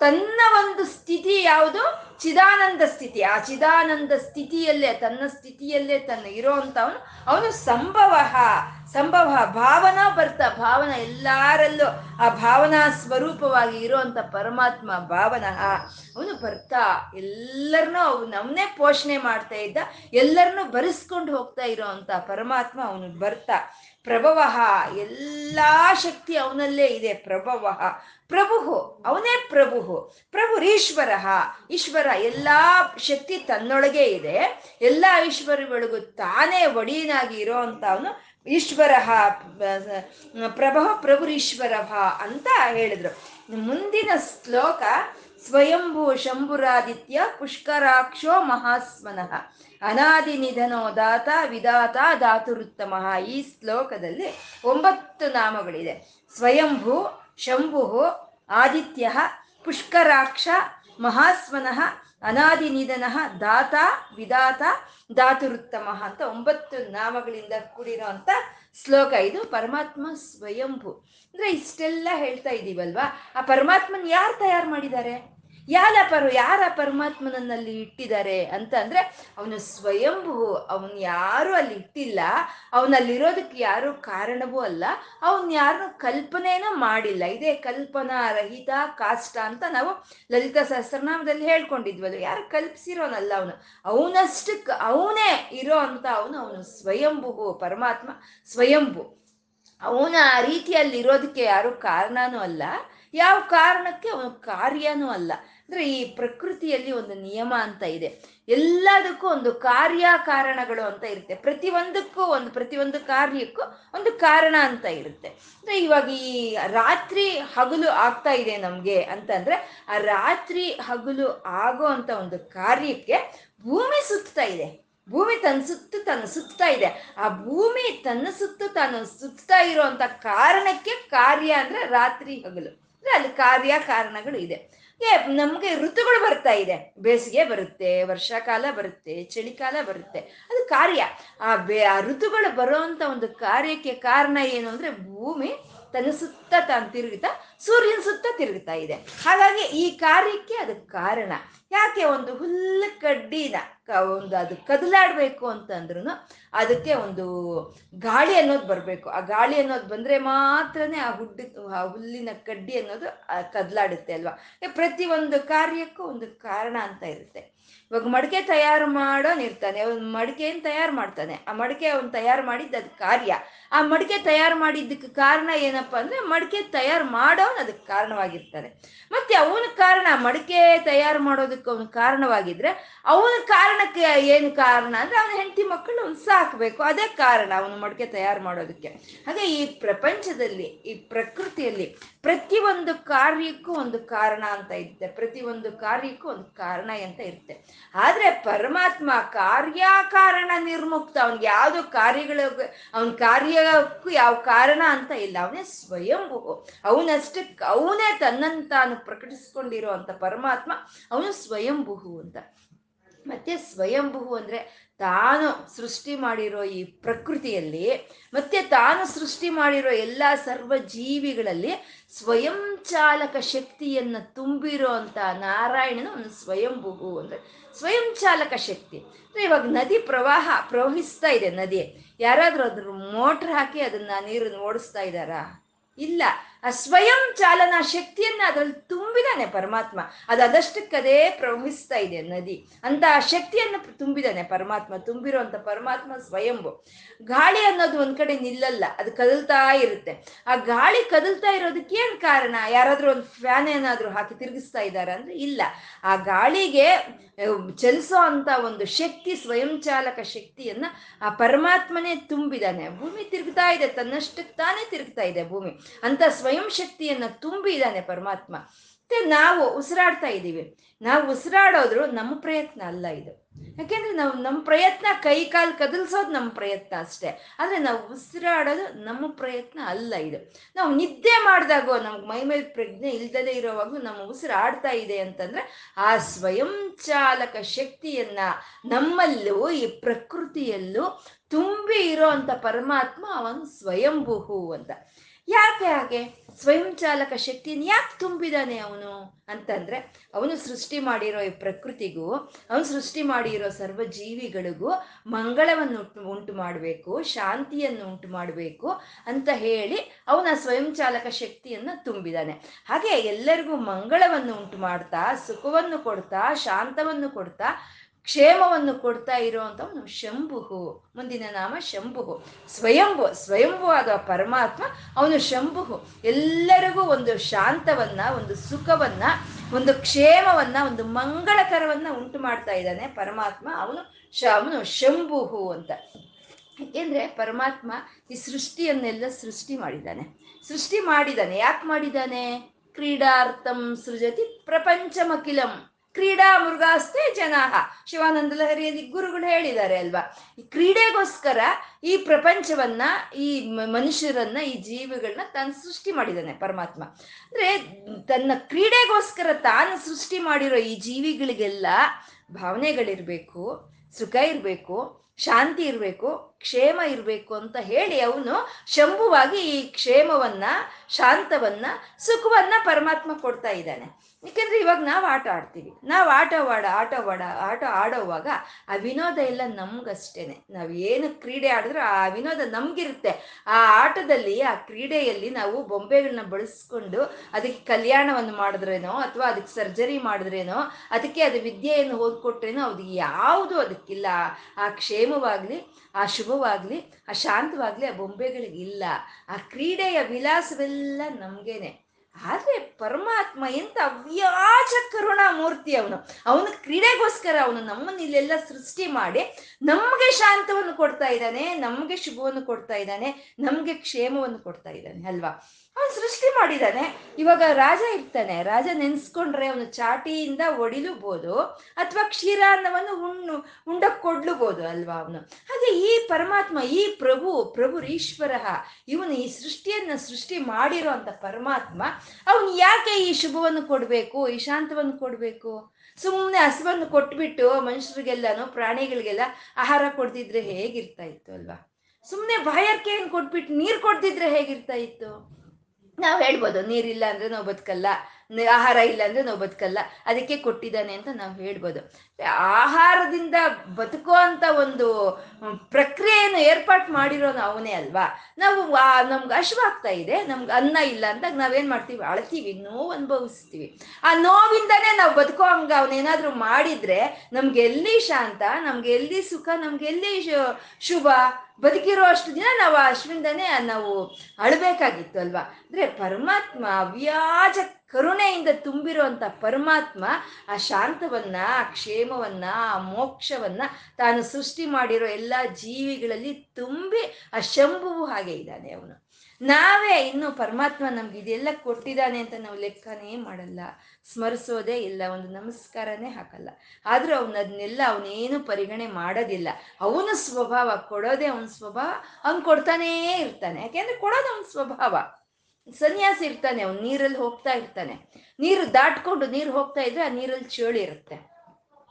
ತನ್ನ ಒಂದು ಸ್ಥಿತಿ ಯಾವುದು? ಚಿದಾನಂದ ಸ್ಥಿತಿ. ಆ ಚಿದಾನಂದ ಸ್ಥಿತಿಯಲ್ಲೇ, ತನ್ನ ಸ್ಥಿತಿಯಲ್ಲೇ ತನ್ನ ಇರೋ ಅವನು ಸಂಭವ ಸಂಭವ ಭಾವನಾ ಬರ್ತಾ, ಭಾವನ ಎಲ್ಲಾರಲ್ಲೂ ಆ ಭಾವನಾ ಸ್ವರೂಪವಾಗಿ ಇರುವಂತ ಪರಮಾತ್ಮ ಭಾವನ, ಅವನು ಬರ್ತಾ, ಎಲ್ಲರನ್ನೂ ಅವನು ಅವನೇ ಪೋಷಣೆ ಮಾಡ್ತಾ ಇದ್ದ, ಎಲ್ಲರನ್ನೂ ಬರೆಸ್ಕೊಂಡು ಹೋಗ್ತಾ ಇರೋ ಅಂತ ಪರಮಾತ್ಮ ಅವನು ಬರ್ತಾ. ಪ್ರಭವ ಎಲ್ಲಾ ಶಕ್ತಿ ಅವನಲ್ಲೇ ಇದೆ ಪ್ರಭವ ಪ್ರಭು ಅವನೇ ಪ್ರಭು ಪ್ರಭುರೀಶ್ವರ ಈಶ್ವರ, ಎಲ್ಲ ಶಕ್ತಿ ತನ್ನೊಳಗೆ ಇದೆ. ಎಲ್ಲ ಐಶ್ವರ್ಯಗಳಿಗೂ ತಾನೇ ಒಡಿಯನಾಗಿ ಇರೋ ಅಂತ ಅವನು ಈಶ್ವರ ಪ್ರಭವ ಪ್ರಭುರೀಶ್ವರ ಅಂತ ಹೇಳಿದ್ರು. ಮುಂದಿನ ಶ್ಲೋಕ, ಸ್ವಯಂಭೂ ಶಂಭುರಾದಿತ್ಯ ಪುಷ್ಕರಾಕ್ಷೋ ಮಹಾಸ್ಮನಃ. ಅನಾದಿ ನಿಧನೋ ದಾತ ವಿದಾತ ಧಾತುರುತ್ತಮ ಈ ಶ್ಲೋಕದಲ್ಲಿ ಒಂಬತ್ತು ನಾಮಗಳಿದೆ. ಸ್ವಯಂಭೂ ಶಂಭು, ಆದಿತ್ಯ ಪುಷ್ಕರಾಕ್ಷ, ಮಹಾಸ್ವನಃ ಅನಾದಿ ನಿಧನ ದಾತ, ವಿದಾತ ಧಾತುರುತ್ತಮ ಅಂತ ಒಂಬತ್ತು ನಾಮಗಳಿಂದ ಕೂಡಿರೋ ಅಂತ ಶ್ಲೋಕ ಇದು. ಪರಮಾತ್ಮ ಸ್ವಯಂಭು. ಅಂದ್ರೆ ಇಷ್ಟೆಲ್ಲ ಹೇಳ್ತಾ ಇದ್ದೀವಲ್ವಾ ಆ ಪರಮಾತ್ಮನ್ ಯಾರು ತಯಾರು ಮಾಡಿದ್ದಾರೆ? ಯಾರ ಪರ ಯಾರ ಪರಮಾತ್ಮನಲ್ಲಿ ಇಟ್ಟಿದ್ದಾರೆ ಅಂತ ಅಂದ್ರೆ ಅವನು ಸ್ವಯಂಭೂ, ಅವನ್ ಯಾರು ಅಲ್ಲಿ ಇಟ್ಟಿಲ್ಲ ಅವನಲ್ಲಿರೋದಕ್ಕೆ ಯಾರು ಕಾರಣವೂ ಅಲ್ಲ, ಅವನ್ ಯಾರು ಕಲ್ಪನೆಯನ್ನು ಮಾಡಿಲ್ಲ. ಇದೇ ಕಲ್ಪನಾ ರಹಿತ ಕಾಷ್ಟ ಅಂತ ನಾವು ಲಲಿತಾ ಸಹಸ್ರನಾಮದಲ್ಲಿ ಅದು ಯಾರು ಕಲ್ಪಿಸಿರೋನಲ್ಲ ಅವನು. ಅವನಷ್ಟಕ್ಕೆ ಅವನೇ ಇರೋ ಅಂತ ಅವನು ಅವನು ಸ್ವಯಂಭು, ಪರಮಾತ್ಮ ಸ್ವಯಂಭು. ಅವನ ಆ ರೀತಿಯಲ್ಲಿ ಇರೋದಕ್ಕೆ ಯಾರು ಕಾರಣನೂ ಅಲ್ಲ. ಯಾವ ಕಾರಣಕ್ಕೆ? ಅವನು ಕಾರ್ಯನೂ ಅಲ್ಲ. ಅಂದ್ರೆ ಈ ಪ್ರಕೃತಿಯಲ್ಲಿ ಒಂದು ನಿಯಮ ಅಂತ ಇದೆ. ಎಲ್ಲದಕ್ಕೂ ಒಂದು ಕಾರ್ಯ ಕಾರಣಗಳು ಅಂತ ಇರುತ್ತೆ. ಪ್ರತಿ ಒಂದಕ್ಕೂ ಒಂದು, ಪ್ರತಿಯೊಂದು ಕಾರ್ಯಕ್ಕೂ ಒಂದು ಕಾರಣ ಅಂತ ಇರುತ್ತೆ. ಅಂದ್ರೆ ಇವಾಗ ಈ ರಾತ್ರಿ ಹಗಲು ಆಗ್ತಾ ಇದೆ ನಮ್ಗೆ ಅಂತಂದ್ರೆ ಆ ರಾತ್ರಿ ಹಗಲು ಆಗೋ ಅಂತ ಒಂದು ಕಾರ್ಯಕ್ಕೆ ಭೂಮಿ ಸುತ್ತಾ ಇದೆ. ಭೂಮಿ ತನ್ನ ಸುತ್ತು, ತನ್ನ ಸುತ್ತಾ ಇದೆ. ಆ ಭೂಮಿ ತನ್ನ ಸುತ್ತು ತಾನು ಸುತ್ತಾ ಇರುವಂತ ಕಾರಣಕ್ಕೆ ಕಾರ್ಯ ಅಂದ್ರೆ ರಾತ್ರಿ ಹಗಲು. ಅಂದ್ರೆ ಅಲ್ಲಿ ಕಾರ್ಯ ಕಾರಣಗಳು ಇದೆ. ನಮ್ಗೆ ಋತುಗಳು ಬರ್ತಾ ಇದೆ. ಬೇಸಿಗೆ ಬರುತ್ತೆ, ವರ್ಷಾಕಾಲ ಬರುತ್ತೆ, ಚಳಿಕಾಲ ಬರುತ್ತೆ. ಅದು ಕಾರ್ಯ. ಆ ಬೇ, ಆ ಋತುಗಳು ಬರುವಂತ ಒಂದು ಕಾರ್ಯಕ್ಕೆ ಕಾರಣ ಏನು ಅಂದ್ರೆ ಭೂಮಿ ತನ್ನ ಸುತ್ತ ತಾನು ತಿರುಗುತ್ತಾ ಸೂರ್ಯನ ಸುತ್ತ ತಿರುಗ್ತಾ ಇದೆ. ಹಾಗಾಗಿ ಈ ಕಾರ್ಯಕ್ಕೆ ಅದು ಕಾರಣ. ಯಾಕೆ ಒಂದು ಹುಲ್ಲು ಕಡ್ಡಿನ ಒಂದು ಅದು ಕದಲಾಡ್ಬೇಕು ಅಂತಂದ್ರೂ ಅದಕ್ಕೆ ಒಂದು ಗಾಳಿ ಅನ್ನೋದು ಬರಬೇಕು. ಆ ಗಾಳಿ ಅನ್ನೋದು ಬಂದ್ರೆ ಮಾತ್ರನೇ ಆ ಹುಡ್ಡಿ ಆ ಹುಲ್ಲಿನ ಕಡ್ಡಿ ಅನ್ನೋದು ಕದಲಾಡುತ್ತೆ ಅಲ್ವಾ? ಪ್ರತಿ ಒಂದು ಕಾರ್ಯಕ್ಕೂ ಒಂದು ಕಾರಣ ಅಂತ ಇರುತ್ತೆ. ಇವಾಗ ಮಡಿಕೆ ತಯಾರು ಮಾಡೋನ್ ಇರ್ತಾನೆ, ಅವ್ನು ಮಡಿಕೆಯನ್ನು ತಯಾರು ಮಾಡ್ತಾನೆ. ಆ ಮಡಿಕೆ ಅವ್ನು ತಯಾರು ಮಾಡಿದ್ದು ಅದು ಕಾರ್ಯ. ಆ ಮಡಿಕೆ ತಯಾರು ಮಾಡಿದ್ದಕ್ಕೆ ಕಾರಣ ಏನಪ್ಪಾ ಅಂದ್ರೆ ಮಡಿಕೆ ತಯಾರು ಮಾಡೋನ್ ಅದಕ್ಕೆ ಕಾರಣವಾಗಿರ್ತಾನೆ. ಮತ್ತೆ ಅವನ ಕಾರಣ ಮಡಿಕೆ ತಯಾರು ಮಾಡೋದಕ್ಕೆ ಅವನು ಕಾರಣವಾಗಿದ್ರೆ ಅವನ ಕಾರಣಕ್ಕೆ ಏನು ಕಾರಣ ಅಂದ್ರೆ ಅವನ ಹೆಂಡತಿ ಮಕ್ಕಳು ಸಾಕಬೇಕು. ಅದೇ ಕಾರಣ ಅವನು ಮಡಿಕೆ ತಯಾರು ಮಾಡೋದಕ್ಕೆ. ಹಾಗೆ ಈ ಪ್ರಪಂಚದಲ್ಲಿ, ಈ ಪ್ರಕೃತಿಯಲ್ಲಿ ಪ್ರತಿಯೊಂದು ಕಾರ್ಯಕ್ಕೂ ಒಂದು ಕಾರಣ ಅಂತ ಇರುತ್ತೆ. ಪ್ರತಿಯೊಂದು ಕಾರ್ಯಕ್ಕೂ ಒಂದು ಕಾರಣ ಅಂತ ಇರುತ್ತೆ. ಆದ್ರೆ ಪರಮಾತ್ಮ ಕಾರ್ಯಕಾರಣ ನಿರ್ಮುಕ್ತ. ಅವನ್ಗೆ ಯಾವ್ದು ಕಾರ್ಯಗಳ, ಅವನ ಕಾರ್ಯಕ್ಕೂ ಯಾವ ಕಾರಣ ಅಂತ ಇಲ್ಲ. ಅವನೇ ಸ್ವಯಂಭೂ. ಅವನಷ್ಟಕ್ಕೆ ಅವನೇ ತನ್ನಂತಾನು ತಾನು ಪ್ರಕಟಿಸ್ಕೊಂಡಿರೋ ಅಂತ ಪರಮಾತ್ಮ ಅವನು ಸ್ವಯಂಭೂ ಅಂತ. ಮತ್ತೆ ಸ್ವಯಂಭೂ ಅಂದ್ರೆ ತಾನು ಸೃಷ್ಟಿ ಮಾಡಿರೋ ಈ ಪ್ರಕೃತಿಯಲ್ಲಿ ಮತ್ತೆ ತಾನು ಸೃಷ್ಟಿ ಮಾಡಿರೋ ಎಲ್ಲ ಸರ್ವ ಜೀವಿಗಳಲ್ಲಿ ಸ್ವಯಂ ಚಾಲಕ ಶಕ್ತಿಯನ್ನ ತುಂಬಿರೋ ಅಂತ ನಾರಾಯಣನ ಒಂದು ಸ್ವಯಂಭೂ ಅಂದ್ರೆ ಸ್ವಯಂ ಚಾಲಕ ಶಕ್ತಿ. ಇವಾಗ ನದಿ ಪ್ರವಾಹ ಪ್ರವಹಿಸ್ತಾ ಇದೆ ನದಿ. ಯಾರಾದ್ರೂ ಅದ್ರ ಮೋಟ್ರ್ ಹಾಕಿ ಅದನ್ನ ನೀರನ್ನು ಓಡಿಸ್ತಾ ಇದ್ದಾರಾ? ಇಲ್ಲ. ಆ ಸ್ವಯಂ ಚಾಲನಾ ಶಕ್ತಿಯನ್ನ ಅದ್ರಲ್ಲಿ ತುಂಬಿದಾನೆ ಪರಮಾತ್ಮ. ಅದು ಅದಷ್ಟಕ್ಕದೇ ಪ್ರವಹಿಸ್ತಾ ಇದೆ ನದಿ. ಅಂತ ಆ ಶಕ್ತಿಯನ್ನು ತುಂಬಿದಾನೆ ಪರಮಾತ್ಮ, ತುಂಬಿರುವಂತ ಪರಮಾತ್ಮ ಸ್ವಯಂಭು. ಗಾಳಿ ಅನ್ನೋದು ಒಂದ್ ಕಡೆ ನಿಲ್ಲಲ್ಲ, ಅದು ಕದಲ್ತಾ ಇರುತ್ತೆ. ಆ ಗಾಳಿ ಕದಲ್ತಾ ಇರೋದಕ್ಕೆ ಏನ್ ಕಾರಣ? ಯಾರಾದ್ರೂ ಒಂದು ಫ್ಯಾನ್ ಏನಾದ್ರೂ ಹಾಕಿ ತಿರುಗಿಸ್ತಾ ಇದ್ದಾರೆ ಅಂದ್ರೆ ಇಲ್ಲ. ಆ ಗಾಳಿಗೆ ಚಲಿಸೋ ಅಂತ ಒಂದು ಶಕ್ತಿ, ಸ್ವಯಂ ಚಾಲಕ ಶಕ್ತಿಯನ್ನ ಆ ಪರಮಾತ್ಮನೇ ತುಂಬಿದಾನೆ. ಭೂಮಿ ತಿರುಗ್ತಾ ಇದೆ ತನ್ನಷ್ಟಕ್ಕೆ ತಾನೇ ತಿರುಗ್ತಾ ಇದೆ ಭೂಮಿ. ಅಂತ ಸ್ವಯಂ ಶಕ್ತಿಯನ್ನ ಇದ್ದಾನೆ ಪರಮಾತ್ಮ. ಮತ್ತೆ ನಾವು ಉಸಿರಾಡ್ತಾ ಇದ್ದೀವಿ. ನಾವು ಉಸಿರಾಡೋದ್ರು ನಮ್ಮ ಪ್ರಯತ್ನ ಅಲ್ಲ ಇದು. ಯಾಕೆಂದ್ರೆ ನಾವು ನಮ್ಮ ಪ್ರಯತ್ನ ಕೈ ಕಾಲು ಕದಲ್ಸೋದು ನಮ್ಮ ಪ್ರಯತ್ನ ಅಷ್ಟೇ. ಆದರೆ ನಾವು ಉಸಿರಾಡೋದು ನಮ್ಮ ಪ್ರಯತ್ನ ಅಲ್ಲ ಇದು. ನಾವು ನಿದ್ದೆ ಮಾಡಿದಾಗೋ ನಮ್ಗೆ ಮೈ ಮೇಲೆ ಪ್ರಜ್ಞೆ ಇಲ್ದಲೇ ಇರೋವಾಗೂ ನಮ್ಮ ಉಸಿರಾಡ್ತಾ ಇದೆ ಅಂತಂದ್ರೆ ಆ ಸ್ವಯಂ ಚಾಲಕ ಶಕ್ತಿಯನ್ನ ನಮ್ಮಲ್ಲೂ, ಈ ಪ್ರಕೃತಿಯಲ್ಲೂ ತುಂಬಿ ಇರೋ ಅಂತ ಪರಮಾತ್ಮ ಅವನು ಸ್ವಯಂಭೂ ಅಂತ. ಯಾಕೆ ಹಾಗೆ? ಸ್ವಯಂ ಚಾಲಕ ಶಕ್ತಿಯನ್ನು ಯಾಕೆ ತುಂಬಿದಾನೆ ಅವನು? ಅಂತಂದ್ರೆ, ಅವನು ಸೃಷ್ಟಿ ಮಾಡಿರೋ ಈ ಪ್ರಕೃತಿಗೂ, ಅವನು ಸೃಷ್ಟಿ ಮಾಡಿರೋ ಸರ್ವ ಜೀವಿಗಳಿಗೂ ಮಂಗಳವನ್ನು ಉಂಟು ಮಾಡಬೇಕು, ಶಾಂತಿಯನ್ನು ಉಂಟು ಮಾಡಬೇಕು ಅಂತ ಹೇಳಿ ಅವನ ಸ್ವಯಂ ಚಾಲಕ ಶಕ್ತಿಯನ್ನು ತುಂಬಿದಾನೆ. ಹಾಗೆ ಎಲ್ಲರಿಗೂ ಮಂಗಳವನ್ನು ಉಂಟು ಮಾಡ್ತಾ, ಸುಖವನ್ನು ಕೊಡ್ತಾ, ಶಾಂತವನ್ನು ಕೊಡ್ತಾ ಕ್ಷೇಮವನ್ನು ಕೊಡ್ತಾ ಇರುವಂಥವನು ಶಂಭುಹು ಮುಂದಿನ ನಾಮ ಶಂಭುಹು ಸ್ವಯಂಭು ಸ್ವಯಂಭು ಆದ ಪರಮಾತ್ಮ, ಅವನು ಶಂಭುಹು ಎಲ್ಲರಿಗೂ ಒಂದು ಶಾಂತವನ್ನ, ಒಂದು ಸುಖವನ್ನ, ಒಂದು ಕ್ಷೇಮವನ್ನ, ಒಂದು ಮಂಗಳಕರವನ್ನ ಉಂಟು ಮಾಡ್ತಾ ಇದ್ದಾನೆ ಪರಮಾತ್ಮ. ಅವನು ಶ, ಅವನು ಶಂಭುಹು ಅಂತ. ಏಕೆಂದ್ರೆ ಪರಮಾತ್ಮ ಈ ಸೃಷ್ಟಿಯನ್ನೆಲ್ಲ ಸೃಷ್ಟಿ ಮಾಡಿದ್ದಾನೆ. ಸೃಷ್ಟಿ ಮಾಡಿದ್ದಾನೆ. ಯಾಕೆ ಮಾಡಿದ್ದಾನೆ? ಕ್ರೀಡಾರ್ಥಂ ಸೃಜತಿ ಪ್ರಪಂಚಮಖಿಲಂ. ಕ್ರೀಡಾ ಮೃಗಾಸ್ತೆ ಜನಾಹ. ಶಿವಾನಂದ ಲಹರಿಯಲ್ಲಿ ಗುರುಗಳು ಹೇಳಿದ್ದಾರೆ ಅಲ್ವಾ? ಈ ಕ್ರೀಡೆಗೋಸ್ಕರ ಈ ಪ್ರಪಂಚವನ್ನ, ಈ ಮನುಷ್ಯರನ್ನ, ಈ ಜೀವಿಗಳನ್ನ ತಾನು ಸೃಷ್ಟಿ ಮಾಡಿದ್ದಾನೆ ಪರಮಾತ್ಮ. ಅಂದ್ರೆ ತನ್ನ ಕ್ರೀಡೆಗೋಸ್ಕರ ತಾನು ಸೃಷ್ಟಿ ಮಾಡಿರೋ ಈ ಜೀವಿಗಳಿಗೆಲ್ಲ ಭಾವನೆಗಳಿರ್ಬೇಕು, ಸುಖ ಇರಬೇಕು, ಶಾಂತಿ ಇರಬೇಕು, ಕ್ಷೇಮ ಇರಬೇಕು ಅಂತ ಹೇಳಿ ಅವನು ಶಂಭುವಾಗಿ ಈ ಕ್ಷೇಮವನ್ನ, ಶಾಂತವನ್ನ, ಸುಖವನ್ನ ಪರಮಾತ್ಮ ಕೊಡ್ತಾ ಇದ್ದಾನೆ. ಯಾಕೆಂದ್ರೆ ಇವಾಗ ನಾವು ಆಟ ಆಡ್ತೀವಿ. ನಾವು ಆಟವಾಡ ಆಟವಾಡ ಆಟ ಆಡೋವಾಗ ಆ ವಿನೋದ ಎಲ್ಲ ನಮ್ಗಷ್ಟೇನೆ. ನಾವು ಏನು ಕ್ರೀಡೆ ಆಡಿದ್ರು ಆ ವಿನೋದ ನಮ್ಗಿರುತ್ತೆ. ಆ ಆಟದಲ್ಲಿ, ಆ ಕ್ರೀಡೆಯಲ್ಲಿ ನಾವು ಬೊಂಬೆಗಳನ್ನ ಬಳಸ್ಕೊಂಡು ಅದಕ್ಕೆ ಕಲ್ಯಾಣವನ್ನು ಮಾಡಿದ್ರೇನೋ ಅಥವಾ ಅದಕ್ಕೆ ಸರ್ಜರಿ ಮಾಡಿದ್ರೇನೋ, ಅದಕ್ಕೆ ಅದು ವಿದ್ಯೆಯನ್ನು ಓದ್ಕೊಟ್ರೇನೋ ಅದು ಯಾವುದು ಅದಕ್ಕಿಲ್ಲ. ಆ ಕ್ಷೇಮವಾಗಲಿ, ಆ ಶುಭವಾಗಲಿ, ಆ ಶಾಂತವಾಗಲಿ ಆ ಬೊಂಬೆಗಳಿಗಿಲ್ಲ. ಆ ಕ್ರೀಡೆಯ ವಿಲಾಸವೆಲ್ಲ ನಮ್ಗೇನೆ. ಆದ್ರೆ ಪರಮಾತ್ಮ ಎಂತ ಅವ್ಯಾಜ ಕರುಣಾ ಮೂರ್ತಿ ಅವನು. ಅವನು ಕ್ರೀಡೆಗೋಸ್ಕರ ಅವನು ನಮ್ಮನ್ನ ಇಲ್ಲೆಲ್ಲ ಸೃಷ್ಟಿ ಮಾಡಿ ನಮ್ಗೆ ಶಾಂತವನ್ನು ಕೊಡ್ತಾ ಇದ್ದಾನೆ, ನಮ್ಗೆ ಶುಭವನ್ನು ಕೊಡ್ತಾ ಇದ್ದಾನೆ, ನಮ್ಗೆ ಕ್ಷೇಮವನ್ನು ಕೊಡ್ತಾ ಇದ್ದಾನೆ, ಅಲ್ವಾ? ಅವನು ಸೃಷ್ಟಿ ಮಾಡಿದ್ದಾನೆ ಇವಾಗ ರಾಜ ಇರ್ತಾನೆ. ರಾಜ ನೆನ್ಸ್ಕೊಂಡ್ರೆ ಅವನು ಚಾಟಿಯಿಂದ ಒಡಿಲುಬೋದು ಅಥವಾ ಕ್ಷೀರಾನ್ನವನ್ನು ಉಣ್ಣು ಉಂಡಕ್ಕೆ ಕೊಡ್ಲುಬೋದು ಅಲ್ವಾ ಅವನು. ಹಾಗೆ ಈ ಪರಮಾತ್ಮ, ಈ ಪ್ರಭು ಪ್ರಭು ಈಶ್ವರ ಇವನು ಈ ಸೃಷ್ಟಿಯನ್ನ ಸೃಷ್ಟಿ ಮಾಡಿರೋ ಅಂತ ಪರಮಾತ್ಮ, ಅವನು ಯಾಕೆ ಈ ಶುಭವನ್ನು ಕೊಡಬೇಕು, ಈ ಶಾಂತವನ್ನು ಕೊಡಬೇಕು? ಸುಮ್ಮನೆ ಹಸುವನ್ನು ಕೊಟ್ಬಿಟ್ಟು ಮನುಷ್ಯರಿಗೆಲ್ಲಾನು, ಪ್ರಾಣಿಗಳಿಗೆಲ್ಲ ಆಹಾರ ಕೊಡ್ತಿದ್ರೆ ಹೇಗಿರ್ತಾ ಇತ್ತು ಅಲ್ವಾ? ಸುಮ್ಮನೆ ಬಾಯರ್ಕೆಯನ್ನು ಕೊಟ್ಬಿಟ್ಟು ನೀರು ಕೊಡ್ತಿದ್ರೆ ಹೇಗಿರ್ತಾ ಇತ್ತು? ನಾವು ಹೇಳ್ಬೋದು ನೀರಿಲ್ಲ ಅಂದ್ರೆ ನಾವು ಬದುಕಲ್ಲ. ಆಹಾರ ಇಲ್ಲ ಅಂದ್ರೆ ನಾವು ಬದುಕಲ್ಲ. ಅದಕ್ಕೆ ಕೊಟ್ಟಿದ್ದಾನೆ ಅಂತ ನಾವು ಹೇಳ್ಬೋದು. ಆಹಾರದಿಂದ ಬದುಕೋ ಅಂತ ಒಂದು ಪ್ರಕ್ರಿಯೆಯನ್ನು ಏರ್ಪಾಟ್ ಮಾಡಿರೋನು ಅವನೇ ಅಲ್ವಾ? ನಾವು ನಮ್ಗೆ ಆಗ್ತಾ ಇದೆ. ನಮ್ಗೆ ಅನ್ನ ಇಲ್ಲ ಅಂದಾಗ ನಾವೇನ್ ಮಾಡ್ತೀವಿ? ಅಳ್ತೀವಿ, ನೋವು ಅನುಭವಿಸ್ತೀವಿ. ಆ ನೋವಿಂದನೇ ನಾವು ಬದುಕೋ ಹಂಗ ಅವನೇನಾದ್ರೂ ಮಾಡಿದ್ರೆ ನಮ್ಗೆ ಎಲ್ಲಿ ಶಾಂತ, ನಮ್ಗೆ ಎಲ್ಲಿ ಸುಖ, ನಮ್ಗೆ ಎಲ್ಲಿ ಶುಭ? ಬದುಕಿರೋ ಅಷ್ಟು ದಿನ ನಾವು ಅಶ್ವಿಂದನೇ ನಾವು ಅಳ್ಬೇಕಾಗಿತ್ತು ಅಲ್ವಾ? ಅಂದ್ರೆ ಪರಮಾತ್ಮ ಅವ್ಯಾಜ ಕರುಣೆಯಿಂದ ತುಂಬಿರುವಂತ ಪರಮಾತ್ಮ ಆ ಶಾಂತವನ್ನ, ಆ ಕ್ಷೇಮವನ್ನ, ಆ ಮೋಕ್ಷವನ್ನ ತಾನು ಸೃಷ್ಟಿ ಮಾಡಿರೋ ಎಲ್ಲ ಜೀವಿಗಳಲ್ಲಿ ತುಂಬಿ ಆ ಶಂಭುವು ಹಾಗೆ ಇದ್ದಾನೆ ಅವನು. ನಾವೇ ಇನ್ನು ಪರಮಾತ್ಮ ನಮ್ಗೆ ಇದೆಲ್ಲ ಕೊಟ್ಟಿದ್ದಾನೆ ಅಂತ ನಾವು ಲೆಕ್ಕನೇ ಮಾಡಲ್ಲ. ಸ್ಮರಿಸೋದೇ ಇಲ್ಲ, ಒಂದು ನಮಸ್ಕಾರನೇ ಹಾಕಲ್ಲ. ಆದ್ರೂ ಅವನ ಅದನ್ನೆಲ್ಲ ಅವನೇನು ಪರಿಗಣೆ ಮಾಡೋದಿಲ್ಲ. ಅವನ ಸ್ವಭಾವ, ಕೊಡೋದೇ ಅವನ ಸ್ವಭಾವ, ಅವ್ನು ಕೊಡ್ತಾನೇ ಇರ್ತಾನೆ. ಯಾಕೆಂದ್ರೆ ಕೊಡೋದು ಅವನ ಸ್ವಭಾವ. ಸನ್ಯಾಸಿ ಇರ್ತಾನೆ ಅವ್ನು, ನೀರಲ್ಲಿ ಹೋಗ್ತಾ ಇರ್ತಾನೆ. ನೀರು ದಾಟ್ಕೊಂಡು ನೀರು ಹೋಗ್ತಾ ಇದ್ರೆ ಆ ನೀರಲ್ಲಿ ಚೇಳು ಇರುತ್ತೆ.